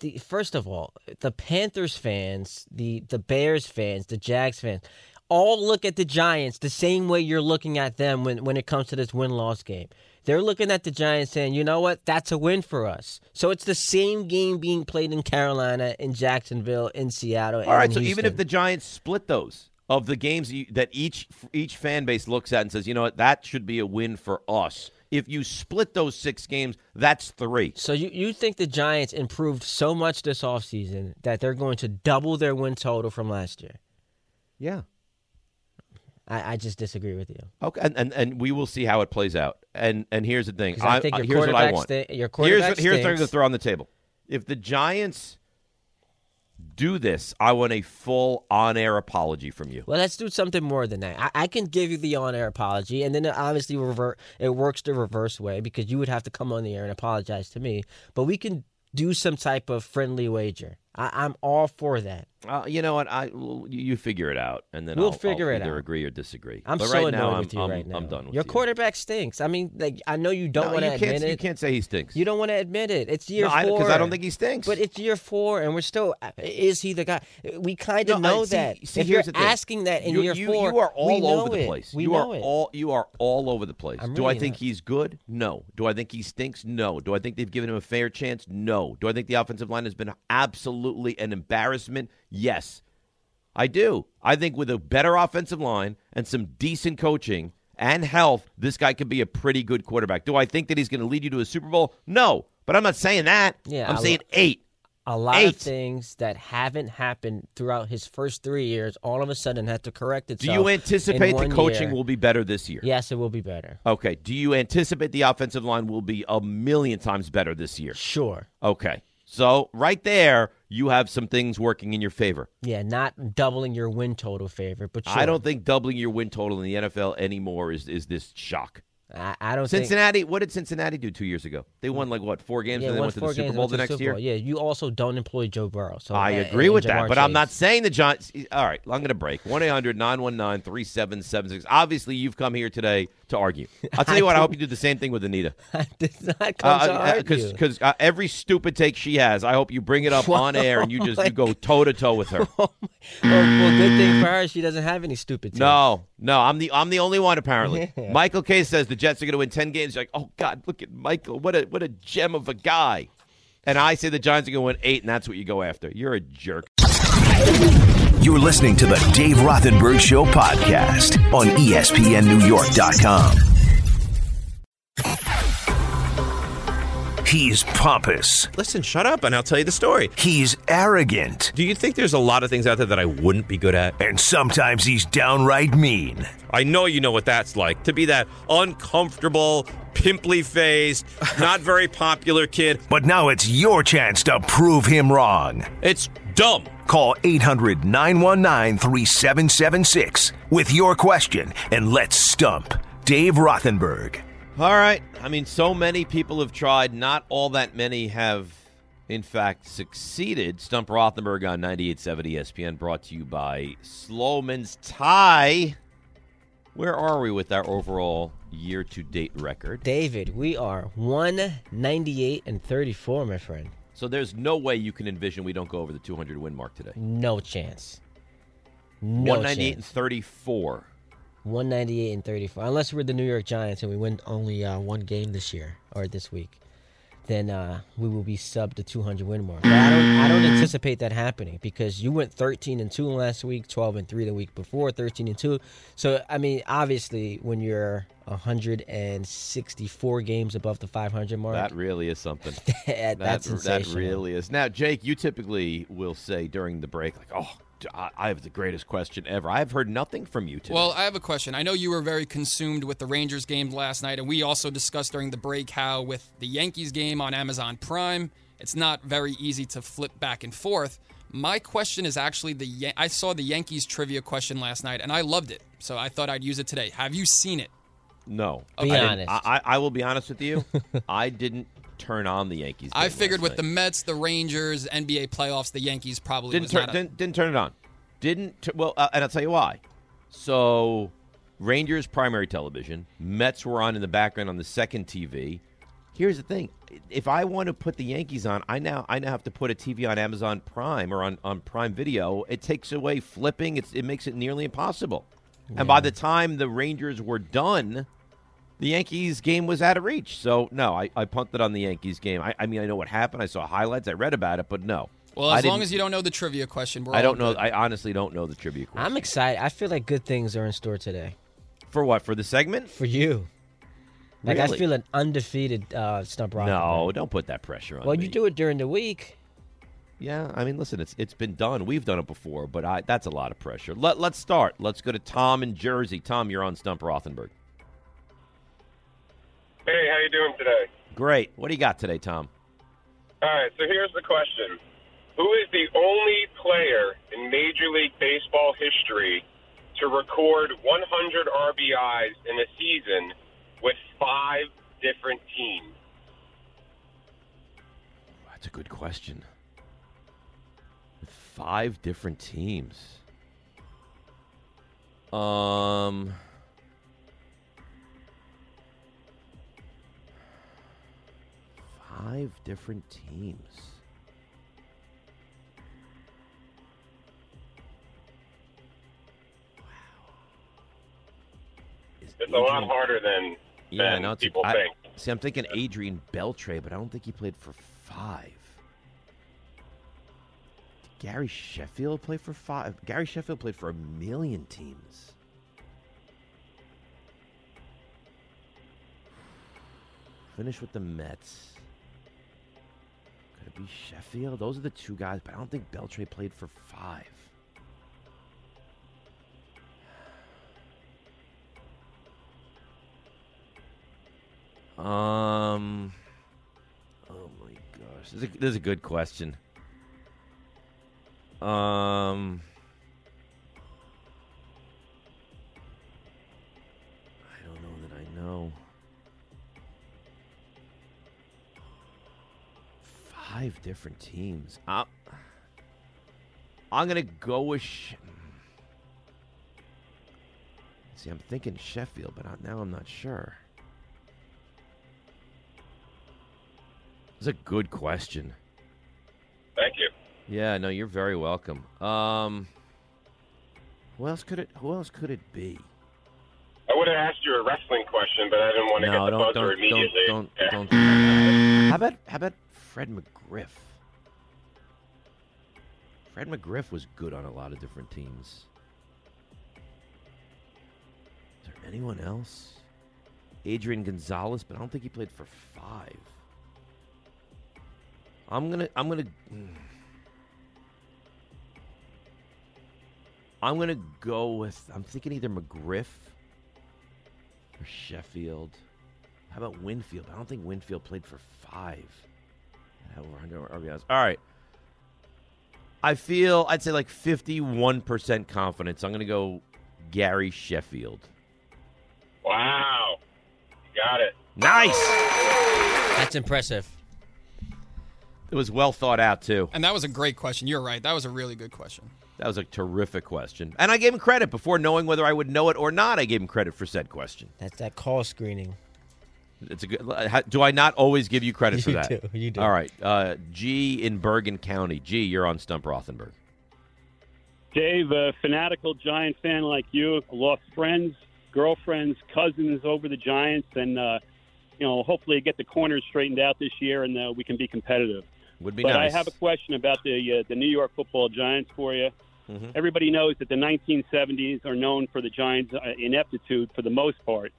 the, first of all, the Panthers fans, the the Bears fans, the Jags fans, all look at the Giants the same way you're looking at them when when it comes to this win loss game. They're looking at the Giants saying, you know what, that's a win for us. So it's the same game being played in Carolina, in Jacksonville, in Seattle. all right, so even if the Giants split those of the games you- that each each fan base looks at and says, you know what, that should be a win for us. If you split those six games, that's three. So you, you think the Giants improved so much this offseason that they're going to double their win total from last year? Yeah. I, I just disagree with you. Okay, and, and and we will see how it plays out. And and here's the thing. 'Cause I think uh, your here's what I want. sta- your here's quarterback here's what I'm going to throw on the table. If the Giants do this, I want a full on-air apology from you. Well, let's do something more than that. I, I can give you the on-air apology, and then it obviously revert. It works the reverse way because you would have to come on the air and apologize to me. But we can do some type of friendly wager. I, I'm all for that. Uh, you know what? I well, you, figure it out, and then We'll I'll, figure I'll it either out. agree or disagree. I'm but so right annoyed now, with I'm, you I'm, right now. I'm done with you. Your you. quarterback stinks. I mean, like I know you don't No, want you to can't. admit You can't say he stinks. You don't want to admit it. It's year No, I- four 'cause I don't think he stinks. But it's year four, and we're still. Is he the guy? We kind No, of I- know see- that. see, if you're here's the thing. asking that in you, year you, four, you are we all know over the it. place. We you know are it. all you are all over the place. I'm Do I really think not. he's good? No. Do I think he stinks? No. Do I think they've given him a fair chance? No. Do I think the offensive line has been absolutely an embarrassment? Yes. I do. I think with a better offensive line and some decent coaching and health, this guy could be a pretty good quarterback. Do I think that he's going to lead you to a Super Bowl? No. But I'm not saying that. Yeah, I'm saying eight. a lot Eight. of things that haven't happened throughout his first three years all of a sudden had to correct itself. Do you anticipate the coaching year. will be better this year? Yes, it will be better. Okay. Do you anticipate the offensive line will be a million times better this year? Sure. Okay. So right there, you have some things working in your favor. Yeah, not doubling your win total favor, but sure. I don't think doubling your win total in the NFL anymore is is this shock. I, I don't think. Cincinnati, what did Cincinnati do two years ago? They won like what four games Yeah, and then went to the Super Bowl the next year. Yeah, you also don't employ Joe Burrow. So I uh, and- agree and with Jamar that, but I'm not saying the Giants. All right, I'm going to break. 1 800 919 3776. Obviously, you've come here today to argue. I'll tell you what, I hope you do the same thing with Anita. I did not come uh, uh, to uh, argue. Because uh, every stupid take she has, I hope you bring it up oh on air and you just you go toe to toe with her. Oh well, well, good thing for her, she doesn't have any stupid. Takes. No, no, I'm the I'm the only one apparently. Michael Kay says the Jets are going to win ten games. You're like, oh God, look at Michael. What a what a gem of a guy. And I say the Giants are going to win eight, and that's what you go after. You're a jerk. You're listening to the Dave Rothenberg Show podcast on ESPNNewYork.com. He's pompous. Listen, shut up and I'll tell you the story. He's arrogant. Do you think there's a lot of things out there that I wouldn't be good at? And sometimes he's downright mean. I know you know what that's like to be that uncomfortable, pimply faced, not very popular kid. But now it's your chance to prove him wrong. It's dumb. Call 800 919 3776 with your question and let's stump Dave Rothenberg. All right. I mean, so many people have tried. Not all that many have, in fact, succeeded. Stump Rothenberg on 98.7 ESPN, brought to you by Slomin's Tie. Where are we with our overall year-to-date record? David, we are one ninety eight and thirty four, my friend. So there's no way you can envision we don't go over the 200 win mark today. No chance. No 198 and 34. 198 and 34. Unless we're the New York Giants and we win only uh, one game this year or this week, then uh, we will be sub the 200 win mark. But I don't, I don't anticipate that happening because you went 13 and 2 last week, 12 and 3 the week before, 13 and 2. So I mean, obviously, when you're 164 games above the 500 mark, That really is something. that- that's that, that really is. Now, Jake, you typically will say during the break, like, oh, I I have the greatest question ever. I've heard nothing from you today. Well, I have a question. I know you were very consumed with the Rangers game last night, and we also discussed during the break how with the Yankees game on Amazon Prime, it's not very easy to flip back and forth. My question is actually the Yan- I saw the Yankees trivia question last night, and I loved it, so I thought I'd use it today. Have you seen it? no. Be honest. I, I, I will be honest with you. I didn't turn on the Yankees. I figured last with the. Mets, the Rangers, NBA playoffs, the Yankees probably didn't was turn not a- didn't, didn't turn it on. Didn't t- well, uh, and I'll tell you why. So, Rangers primary television, Mets were on in the background on the second TV. Here's the thing: if I want to put the Yankees on, I now I now have to put a TV on Amazon Prime or on, on Prime Video. It takes away flipping. It's, it makes it nearly impossible. And by the time the Rangers were done, the Yankees game was out of reach. So no, I, I punted on the Yankees game. I, I mean, I know what happened. I saw highlights. I read about it, but no. Well, I as long as you don't know the trivia question, we're I don't know. good. I honestly don't know the trivia question. I'm excited. I feel like good things are in store today For what? For the segment? for you. Like I Really? feel an undefeated uh, stump rock. No, don't put that pressure on Well, me. you do it during the week. Yeah, I mean, listen, it's it's been done. We've done it before, but I that's a lot of pressure. Let Let's start. Let's go to Tom in Jersey. Tom, you're on Stump Rothenberg. Hey, how you doing today? Great. What do you got today, Tom? All right, so here's the question. Who is the only player in Major League Baseball history to record 100 RBIs in a season with five different teams? That's a good question. five different teams. Um. Five different teams. Wow. It's a lot harder than, Yeah, than no, people I- think. See, I'm thinking Adrian Beltre, but I don't think he played for five. Did Gary Sheffield play for five? Gary Sheffield played for a million teams. Finish with the Mets. Be Sheffield? Those are the two guys, but I don't think Beltre played for five. Um. Oh my gosh, this is a, this is a good question. Um. I don't know that I know. Five different teams. Uh, I'm gonna go with. Sh- See, I'm thinking Sheffield, but now I'm not sure. It's a good question. Thank you. Yeah, no, you're very welcome. Um, who else could it? Who else could it be? I would have asked you a wrestling question, but I didn't want to no, get the don't, buzzer don't, don't, immediately. don't, Yeah. don't. How about how about Fred McGriff? Fred McGriff was good on a lot of different teams. Is there anyone else? Adrian Gonzalez, but I don't think he played for five. I'm gonna. I'm gonna. I'm gonna go with. I'm thinking either McGriff or Sheffield. How about Winfield? I don't think Winfield played for five. Hell, we're under RBIs. All right. I feel I'd say like 51% confidence. I'm going to go Gary Sheffield. Wow. You got it. Nice. That's impressive. It was well thought out too. And that was a great question. You're right. That was a really good question. That was a terrific question. And I gave him credit before knowing whether I would know it or not. I gave him credit for said question. That's that call screening. It's a good. Do I not always give you credit for that? do, you do. All right. Uh, G in Bergen County. G, you're on Stump Rothenberg. Dave, a fanatical Giant fan like you, lost friends, girlfriends, cousins over the Giants, and uh, you know, hopefully get the corners straightened out this year, and uh, we can be competitive. Would be but nice. I have a question about the uh, the New York Football Giants for you. Mhm. Everybody knows that the 1970s are known for the Giants' uh, ineptitude for the most part.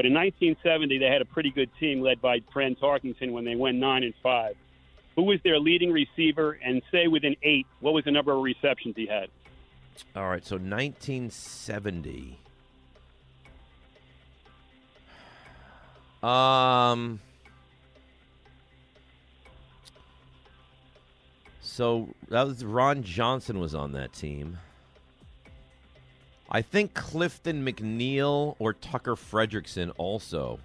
But in 1970, they had a pretty good team led by Fran Tarkenton when they went nine and five. Who was their leading receiver? And say within eight, what was the number of receptions he had? All right, so 1970. Um. So that was Ron Johnson was on that team. I think Clifton McNeil or Tucker Frederickson also.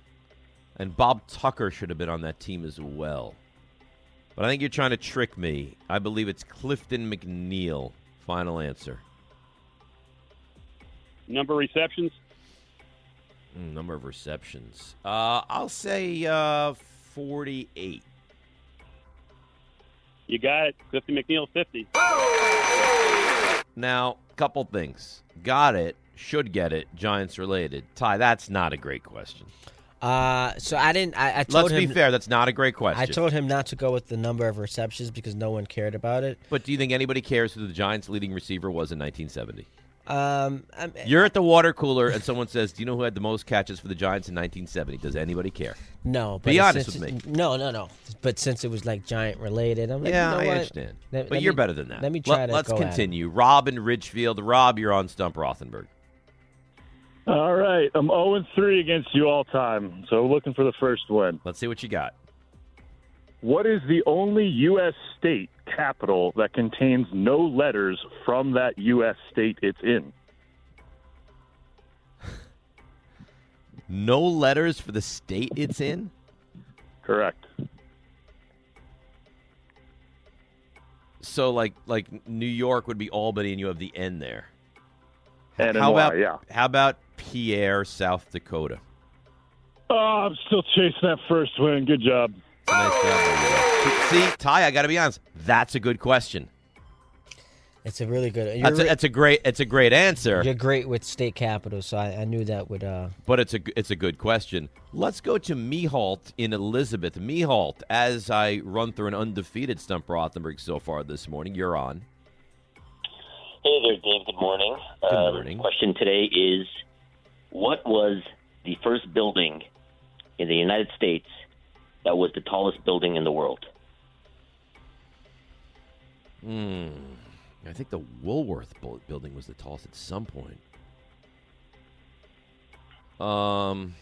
And Bob Tucker should have been on that team as well. But I think you're trying to trick me. I believe it's Clifton McNeil. Final answer. Number of receptions? Mm, number of receptions. Uh, I'll say uh, 48. You got it. Clifton McNeil, 50. Now, couple things. Got it. Should get it. Giants related. Ty, that's not a great question. Uh, so I didn't. I, I told Let's him. be fair. That's not a great question. I told him not to go with the number of receptions because no one cared about it. But do you think anybody cares who the Giants' leading receiver was in 1970? Um, I'm, You're at the water cooler and someone says, "Do you know who had the most catches for the Giants in 1970?" Does anybody care? no. But Be honest with me. No, no, no. But since it was like giant related, I'm like, yeah, you know I what? understand. Let- but let you're me- better than that. Let me try Let, to Let's go continue. Rob in Ridgefield. Rob, you're on Stump Rothenberg. All right, I'm 0 3 against you all time, so looking for the first win. Let's see what you got. What is the only U.S. state capital that contains no letters from that U.S. state it's in? No letters for the state it's in. Correct. So like like New York would be Albany, and you have the N there. N and how about yeah. how about Pierre, South Dakota? Oh, I'm still chasing that first win. Good job. Nice job. See, Ty, I got to be honest. That's a good question. It's a really good. That's a, that's a great. It's a great answer. You're great with state capitals, so I, I knew that would. Uh, But it's a it's a good question. Let's go to Mihalt in Elizabeth. Mihalt, as I run through an undefeated Stump Rothenberg so far this morning, you're on. Hey there, Dave. Good morning. Good Uh, morning. question today is What was the first building in the United States that was the tallest building in the world? Hmm. I think the Woolworth building was the tallest at some point. Um.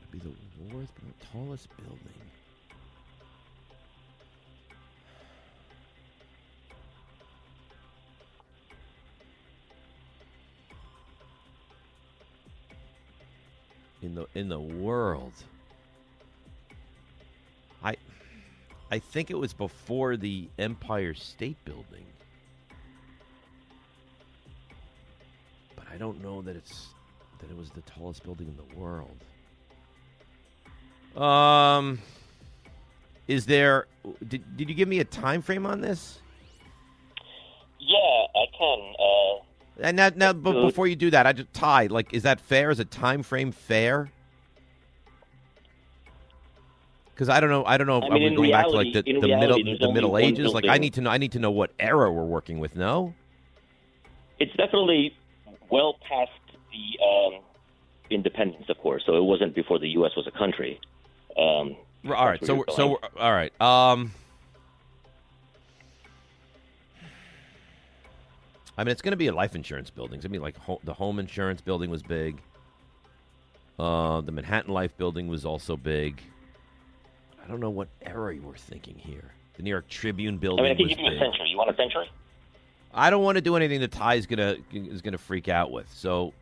Could be the Woolworth tallest building? In the in the world. I think it was before the Empire State Building. But I don't know that it's that it was the tallest building in the world. Um is there did, did you give me a time frame on this? Yeah, I can. Uh, And now, now but before you do that, I just Ty, like is that fair? Is a time frame fair? Because I don't know, I don't know. If I are mean, we in going back to like the, the reality, middle, the Middle Ages? Like I need to know, I need to know what era we're working with. No, it's definitely well past the um, independence, of course. So it wasn't before the U.S. was a country. Um, all right. So, we're, so we're, all right. Um, I mean, it's going to be a life insurance buildings. I mean, like ho- the home insurance building was big. Uh, the Manhattan Life building was also big. I don't know what era you were thinking here. The New York Tribune I building mean, I can was give you a century. You want a century? I don't want to do anything that Ty's gonna is gonna freak out with. So,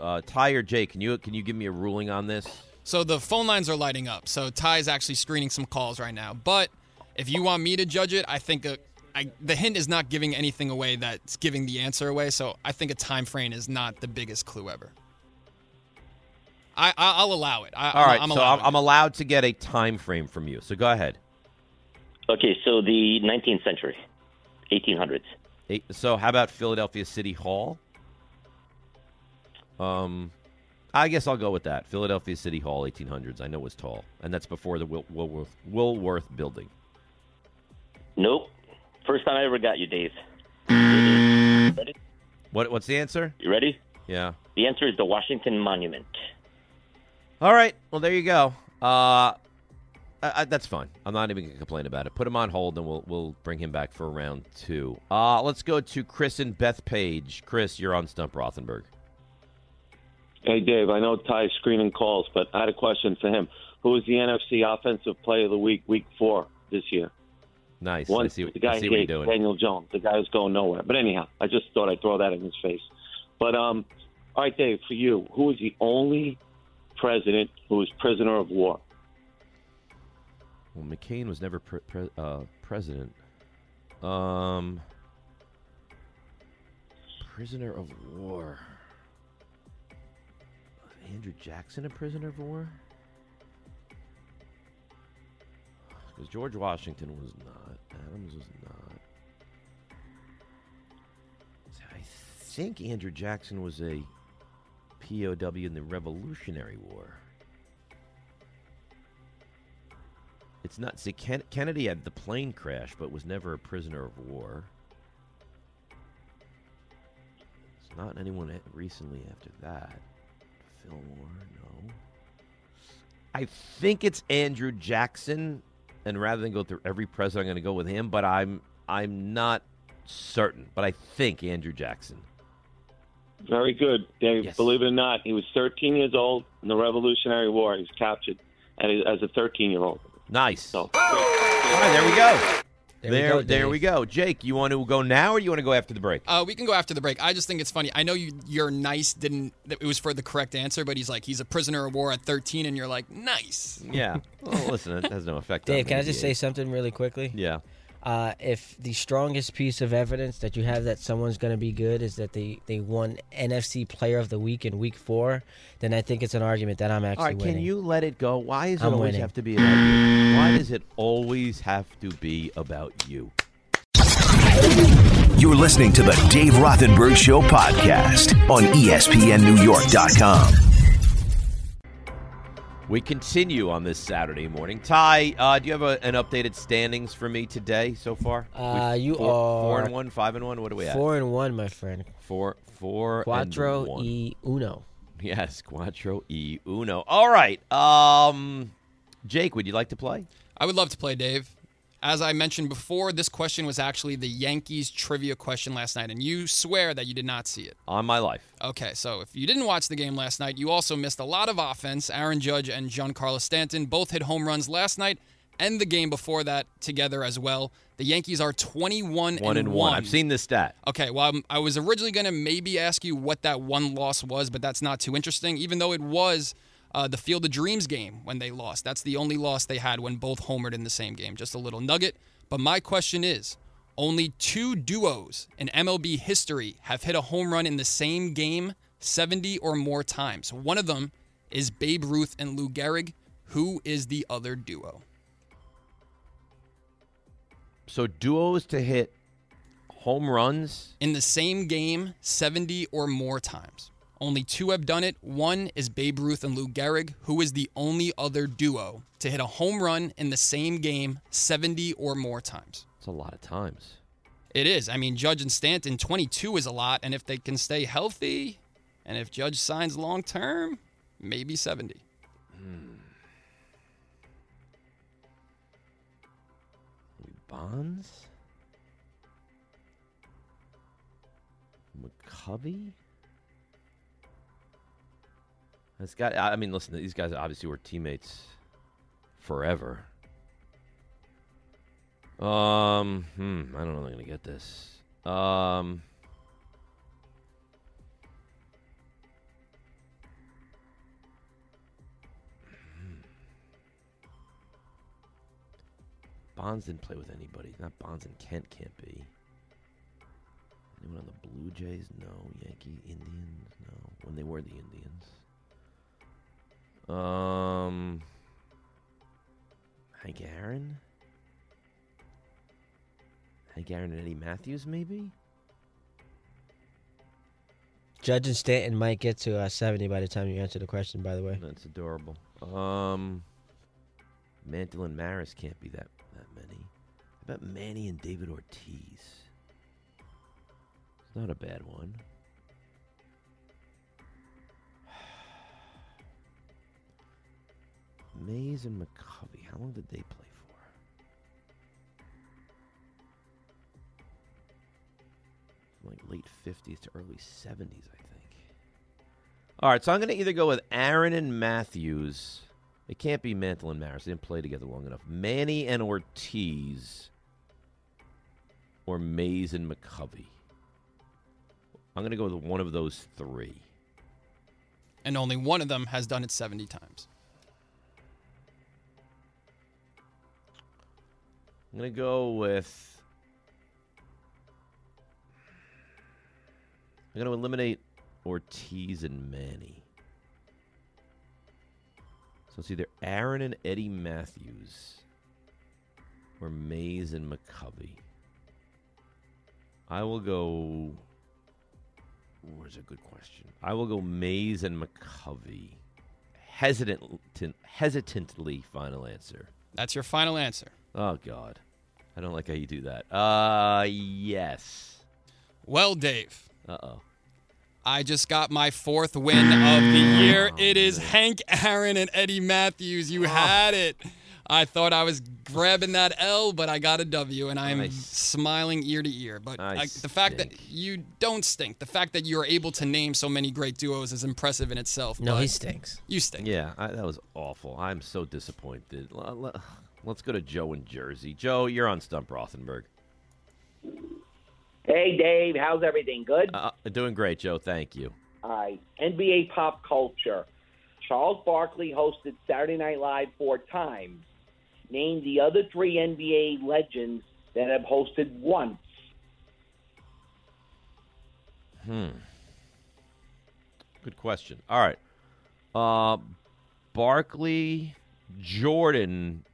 uh, Ty or Jay, can you can you give me a ruling on this? So the phone lines are lighting up. So Ty's actually screening some calls right now. But if you want me to judge it, I think a, I, the hint is not giving anything away that's giving the answer away. So I think a time frame is not the biggest clue ever. I, I I'll allow it. I, All right, I'm, so allowing I'm, I'm allowed to get a time frame from you. So go ahead. Okay, so the 19th century, 1800s. Eight, so how about Philadelphia City Hall? Um, I guess I'll go with that. Philadelphia City Hall, 1800s. I know it was tall, and that's before the Wil- Woolworth, Woolworth building. Nope. First time I ever got you, Dave. Ready? What? What's the answer? You ready? Yeah. The answer is the Washington Monument. All right. Well, there you go. Uh, I, I, that's fine. I'm not even going to complain about it. Put him on hold, and we'll we'll bring him back for round two. Uh, let's go to Chris and Bethpage. Chris, you're on Stump Rothenberg. Hey, Dave, I know Ty's screening calls, but I had a question for him. Who was the NFC Offensive Player of the Week, Week Four this year? Nice. One, I see, what- the guy I see what you're doing. Daniel Jones. The guy who's going nowhere. But anyhow, I just thought I'd throw that in his face. But um, all right, Dave, for you, who was the only president who was prisoner of war? Well, McCain was never pre- pre- uh, president. Um, prisoner of war. Andrew Jackson a prisoner of war? Because George Washington was not. Adams was not. I think Andrew Jackson was a POW in the Revolutionary War. It's not. See, Ken- Kennedy had the plane crash, but was never a prisoner of war. It's not anyone recently after that. Fillmore, no. I think it's Andrew Jackson, and rather than go through every president, I'm going to go with him. But I'm I'm not certain. But I think Andrew Jackson. Very good, Dave. Believe it or not, he was 13 years old in the Revolutionary War. He was captured as a 13 year old. Nice. So, All right, there we go. There, There, we go. there we go. Jake, you want to go now or you want to go after the break? Uh, we can go after the break. I just think it's funny. I know you, you're nice. Didn't it was for the correct answer, but he's like he's a prisoner of war at 13, and you're like nice. Yeah. Well, listen, it has no effect. on Dave, can I just say something really quickly? Yeah. Uh, if the strongest piece of evidence that you have that someone's going to be good is that they, they won NFC Player of the Week in Week Four, then I think it's an argument that I'm actually All right, winning. can you let it go? Why does it I'm always winning. have to be about you? Why does it always have to be about you? You're listening to the Dave Rothenberg Show podcast on ESPNNewYork.com. We continue on this Saturday morning. Ty, uh, do you have a, an updated standings for me today so far? Uh, We've you four, four and one, five and one. What are we at? Four and one, my friend. Four, four, Quattro and one. e uno. Yes, Quattro e uno. All right. Um, Jake, would you like to play? I would love to play, Dave. As I mentioned before, this question was actually the Yankees trivia question last night, and you swear that you did not see it. On my life. Okay, so if you didn't watch the game last night, you also missed a lot of offense. Aaron Judge and Giancarlo Stanton both hit home runs last night and the game before that together as well. The Yankees are 21 One and one. I've seen this stat. Okay, well, I'm- I was originally going to maybe ask you what that one loss was, but that's not too interesting, even though it was uh, the Field of Dreams game when they lost. That's the only loss they had when both homered in the same game. Just a little nugget. But my question is only two duos in MLB history have hit a home run in the same game 70 or more times. One of them is Babe Ruth and Lou Gehrig. Who is the other duo? So duos to hit home runs. in the same game 70 or more times. Only two have done it. One is Babe Ruth and Lou Gehrig, who is the only other duo to hit a home run in the same game 70 or more times. It's a lot of times. It is. I mean, Judge and Stanton, 22 is a lot. And if they can stay healthy, and if Judge signs long term, maybe 70. Hmm. Bonds? McCovey? This guy, I mean, listen, these guys obviously were teammates forever. Um, hmm, I don't know I'm going to get this. Um, Bonds didn't play with anybody. Not Bonds and Kent can't be. Anyone on the Blue Jays? No. Yankee Indians? No. When they were the Indians. Um. Hank Aaron? Hank Aaron and Eddie Mathews, maybe? Judge and Stanton might get to uh, 70 by the time you answer the question, by the way. That's adorable. Um. Mantle and Maris can't be that that many. How about Manny and David Ortiz? It's not a bad one. Mays and McCovey. How long did they play for? Like late 50s to early 70s, I think. All right, so I'm going to either go with Aaron and Mathews. It can't be Mantle and Maris. They didn't play together long enough. Manny and Ortiz. Or Mays and McCovey. I'm going to go with one of those three. And only one of them has done it 70 times. I'm going to go with. I'm going to eliminate Ortiz and Manny. So it's either Aaron and Eddie Mathews or Mays and McCovey. I will go. Where's a good question? I will go Mays and McCovey. Hesitant, hesitantly, final answer. That's your final answer. Oh God, I don't like how you do that. Uh, yes. Well, Dave. Uh oh. I just got my fourth win of the year. It is Hank Aaron and Eddie Mathews. You had it. I thought I was grabbing that L, but I got a W, and I'm Nice. smiling ear to ear. But I I, the fact that you don't stink, the fact that you're able to name so many great duos is impressive in itself. No, but he stinks. You stink. Yeah, I, that was awful. I'm so disappointed. Let's go to Joe in Jersey. Joe, you're on Stump Rothenberg. Hey, Dave. How's everything? Good? Uh, doing great, Joe. Thank you. All right. NBA pop culture. Charles Barkley hosted Saturday Night Live four times. Name the other three NBA legends that have hosted once. Hmm. Good question. All right. Uh, Barkley, Jordan.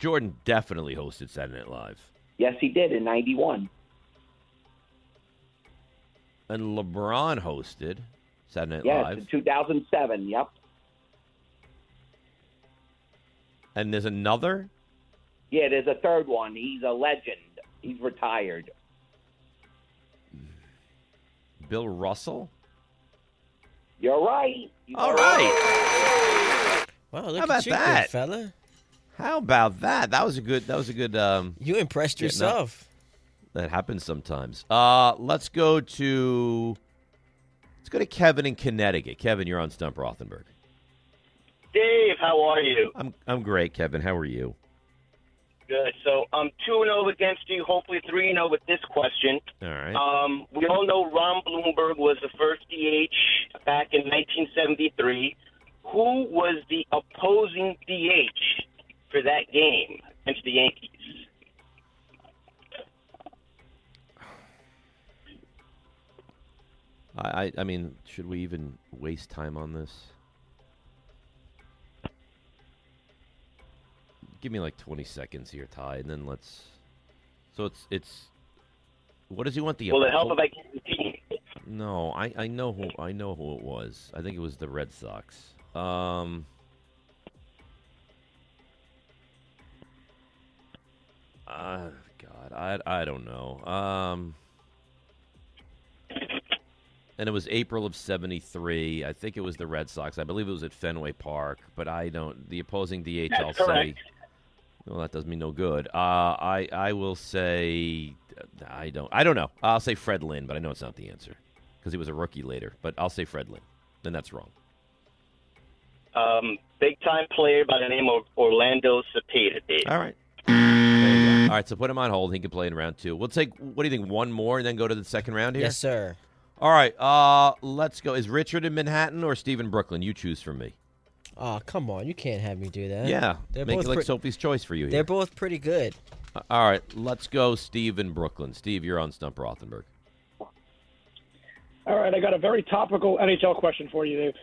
Jordan definitely hosted Saturday Night Live. Yes, he did in 91. And LeBron hosted Saturday Night Yes, Live. in 2007. Yep. And there's another? Yeah, there's a third one. He's a legend. He's retired. Bill Russell? You're right. You All are right. Wow, look How about at you, that? good fella. How about that? That was a good that was a good um You impressed yeah, no. yourself. That happens sometimes. Uh let's go to let's go to Kevin in Connecticut. Kevin, you're on Stump Rothenberg. Dave, how are you? I'm I'm great, Kevin. How are you? Good. So I'm 2 and 0 against you, hopefully 3 and 0 with this question. All right. Um, we all know Ron Blomberg was the first DH back in 1973. Who was the opposing DH for that game against the Yankees? I, I I mean, should we even waste time on this? Give me like 20 seconds here, Ty, and then let's. So it's it's. What does he want the? Will it help if I the? No, I, I know who I know who it was. I think it was the Red Sox. Um, uh, God, I I don't know. Um, and it was April of '73. I think it was the Red Sox. I believe it was at Fenway Park, but I don't. The opposing DH, I'll say. Well, that does me no good. Uh, I I will say I don't I don't know. I'll say Fred Lynn, but I know it's not the answer because he was a rookie later. But I'll say Fred Lynn. Then that's wrong. Um, big time player by the name of Orlando Cepeda, Dave. All right. There you go. All right, so put him on hold. He can play in round two. We'll take. What do you think? One more and then go to the second round here. Yes, sir. All right. Uh, let's go. Is Richard in Manhattan or Steve in Brooklyn? You choose for me. Oh, come on. You can't have me do that. Yeah. They're Make both it like pre- Sophie's choice for you. Here. They're both pretty good. Uh, All right. Let's go. Steve in Brooklyn. Steve, you're on Stump Rothenberg. All right, I got a very topical NHL question for you, Dave.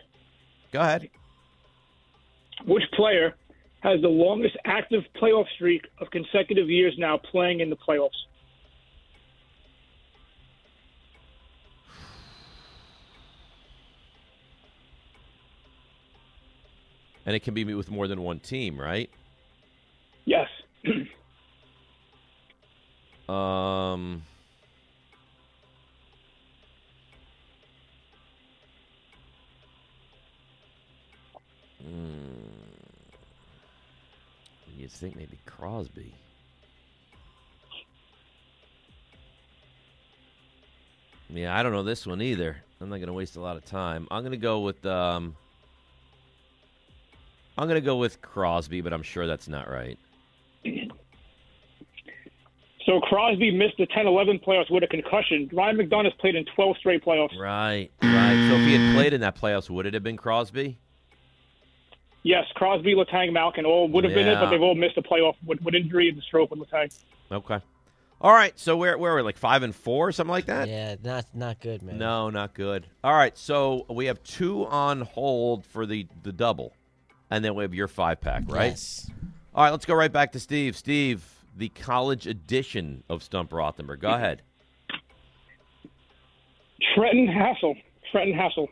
Go ahead. Which player has the longest active playoff streak of consecutive years now playing in the playoffs? And it can be with more than one team, right? Yes. Um. hmm. You'd think maybe Crosby. Yeah, I don't know this one either. I'm not going to waste a lot of time. I'm going to go with um. I'm going to go with Crosby, but I'm sure that's not right. So Crosby missed the 10-11 playoffs with a concussion. Ryan McDonagh's played in 12 straight playoffs. Right, right. So if he had played in that playoffs, would it have been Crosby? Yes, Crosby, Letang, Malkin all would have been it, but they've all missed a playoff with, with injury and the stroke with Letang. Okay. All right. So where where are we? Like five and four, something like that? Yeah, not not good, man. No, not good. All right. So we have two on hold for the the double, and then we have your five pack, right? Yes. All right. Let's go right back to Steve. Steve, the college edition of Stump Rothenberg. Go ahead. Trenton Hassell. Trenton Hassell.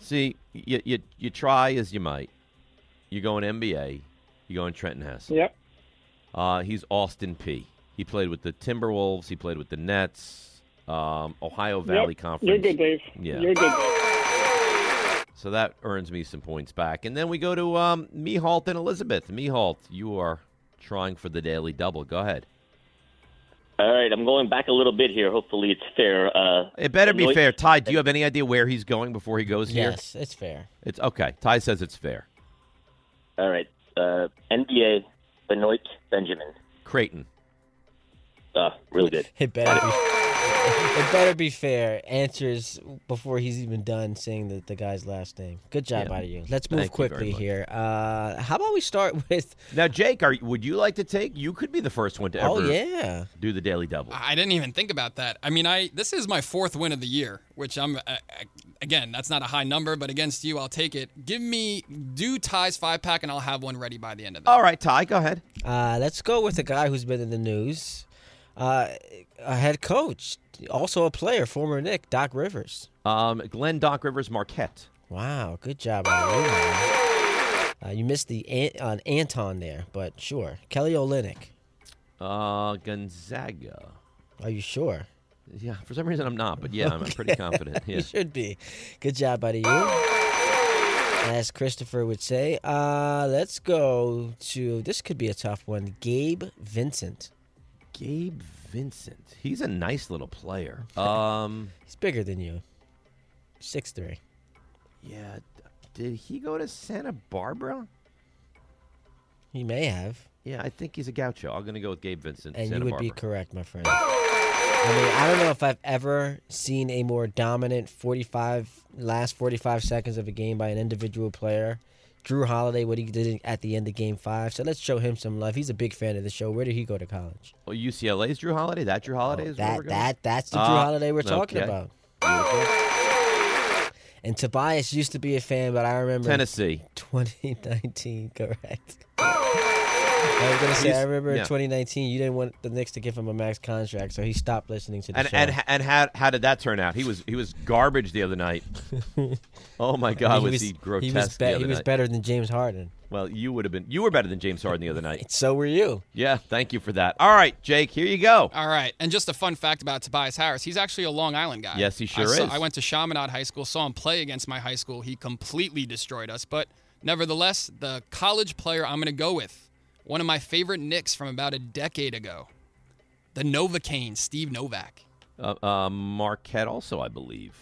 See, you you you try as you might. You're going NBA. You're going Trenton Hassell. Yep. Uh, he's Austin Peay. He played with the Timberwolves. He played with the Nets. Um, Ohio Valley Yep. Conference. You're good, Dave. Yeah. You're good, Dave. So that earns me some points back. And then we go to um, Mihalt and Elizabeth. Mihalt, you are trying for the daily double. Go ahead. All right, I'm going back a little bit here. Hopefully, it's fair. Uh, It better be Anoint- fair. Ty, do you have any idea where he's going before he goes here? Yes, it's fair. It's okay. Ty says it's fair. All right, uh, NBA, Benoit Benjamin. Creighton. Uh, really good. It better be. It better be fair. Answers before he's even done saying the, the guy's last name. Good job Yeah. out of you. Let's move Thank quickly here. Uh, how about we start with? Now, Jake, are would you like to take? You could be the first one to ever Oh, yeah. do the daily double. I didn't even think about that. I mean, I this is my fourth win of the year, which I'm uh, again, that's not a high number, but against you, I'll take it. Give me do ties five pack, and I'll have one ready by the end of the. All right, Ty, go ahead. Uh, let's go with a guy who's been in the news. Uh, a head coach, also a player, former Knick Doc Rivers. Um, Glenn Doc Rivers Marquette. Wow, good job on you. Uh, you missed the An- uh, Anton there, but sure. Kelly Olynyk. Uh, Gonzaga. Are you sure? Yeah, for some reason I'm not, but yeah, I'm, I'm pretty confident. Yeah. you should be. Good job out of you. As Christopher would say. Uh, let's go to this could be a tough one. Gabe Vincent. Gabe Vincent. He's a nice little player. Um, He's bigger than you. Six three. yeah. Did he go to Santa Barbara? He may have. Yeah, I think he's a gaucho. I'm gonna go with Gabe Vincent. And Santa you would Barbara. be correct, my friend. I mean, I don't know if I've ever seen a more dominant 45 last 45 seconds of a game by an individual player. Jrue Holiday, what he did at the end of Game Five. So let's show him some love. He's a big fan of the show. Where did he go to college? Well, UCLA's Jrue Holiday. That Jrue Holiday is Oh, That we're going? that that's the Jrue Ah, Holiday we're talking okay. about. And Tobias used to be a fan, but I remember Tennessee. 2019, correct. I was gonna say, He's- I remember in yeah. 2019, you didn't want the Knicks to give him a max contract, so he stopped listening to the And show. and and how how did that turn out? He was he was garbage the other night. Oh my God, was, he grotesque? He was, the be- other he was night? better than James Harden. Well, you would have been. You were better than James Harden the other night. So were you. Yeah, thank you for that. All right, Jake, here you go. All right, and just a fun fact about Tobias Harris: he's actually a Long Island guy. Yes, he sure I saw- is. I went to Chaminade High School, saw him play against my high school. He completely destroyed us, but nevertheless, the college player I'm going to go with, one of my favorite Knicks from about a decade ago, the Novocaine, Steve Novak. Uh, uh, Marquette also, I believe.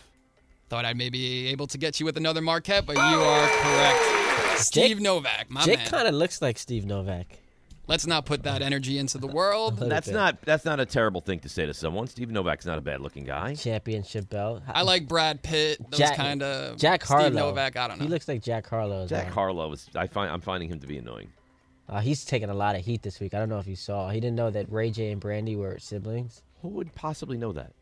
Thought I'd maybe be able to get you with another Marquette, but you are correct. Steve Novak, my Jake man. kind of looks like Steve Novak. Let's not put that energy into the world. That's not that's not a terrible thing to say to someone. Steve Novak's not a bad looking guy. Championship belt. I like Brad Pitt. Those kind of Jack Steve Harlow. Novak. I don't know. He looks like Jack Harlow. Jack well. Harlow is. I find I'm finding him to be annoying. Uh, he's taking a lot of heat this week. I don't know if you saw. He didn't know that Ray J and Brandy were siblings. Who would possibly know that?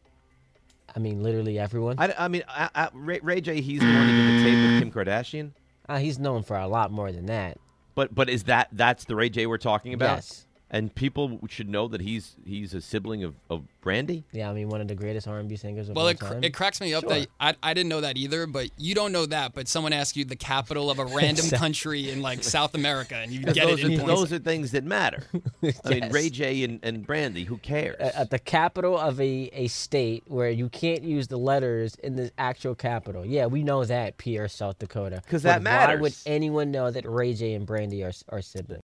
I mean, literally everyone. I, I mean, I, I, Ray, Ray J. He's the one who get the tape with Kim Kardashian. Uh, he's known for a lot more than that. But but is that that's the Ray J. we're talking about? Yes. And people should know that he's he's a sibling of, of Brandy. Yeah, I mean, one of the greatest R&B singers of Well, all it, cr- time. it cracks me up Sure. that I, I didn't know that either, but you don't know that. But someone asks you the capital of a random country in like South America, and you get those, it are, points. those are things that matter. I mean, Ray J. And, and Brandy. Who cares? at at the capital of a, a state where you can't use the letters in the actual capital. Yeah, we know that, Pierre, South Dakota. 'Cause But that matters. Why would anyone know that Ray J and Brandy are, are siblings?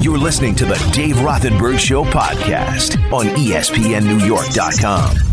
You're listening to the Dave Rothenberg Show podcast on ESPNNewYork.com.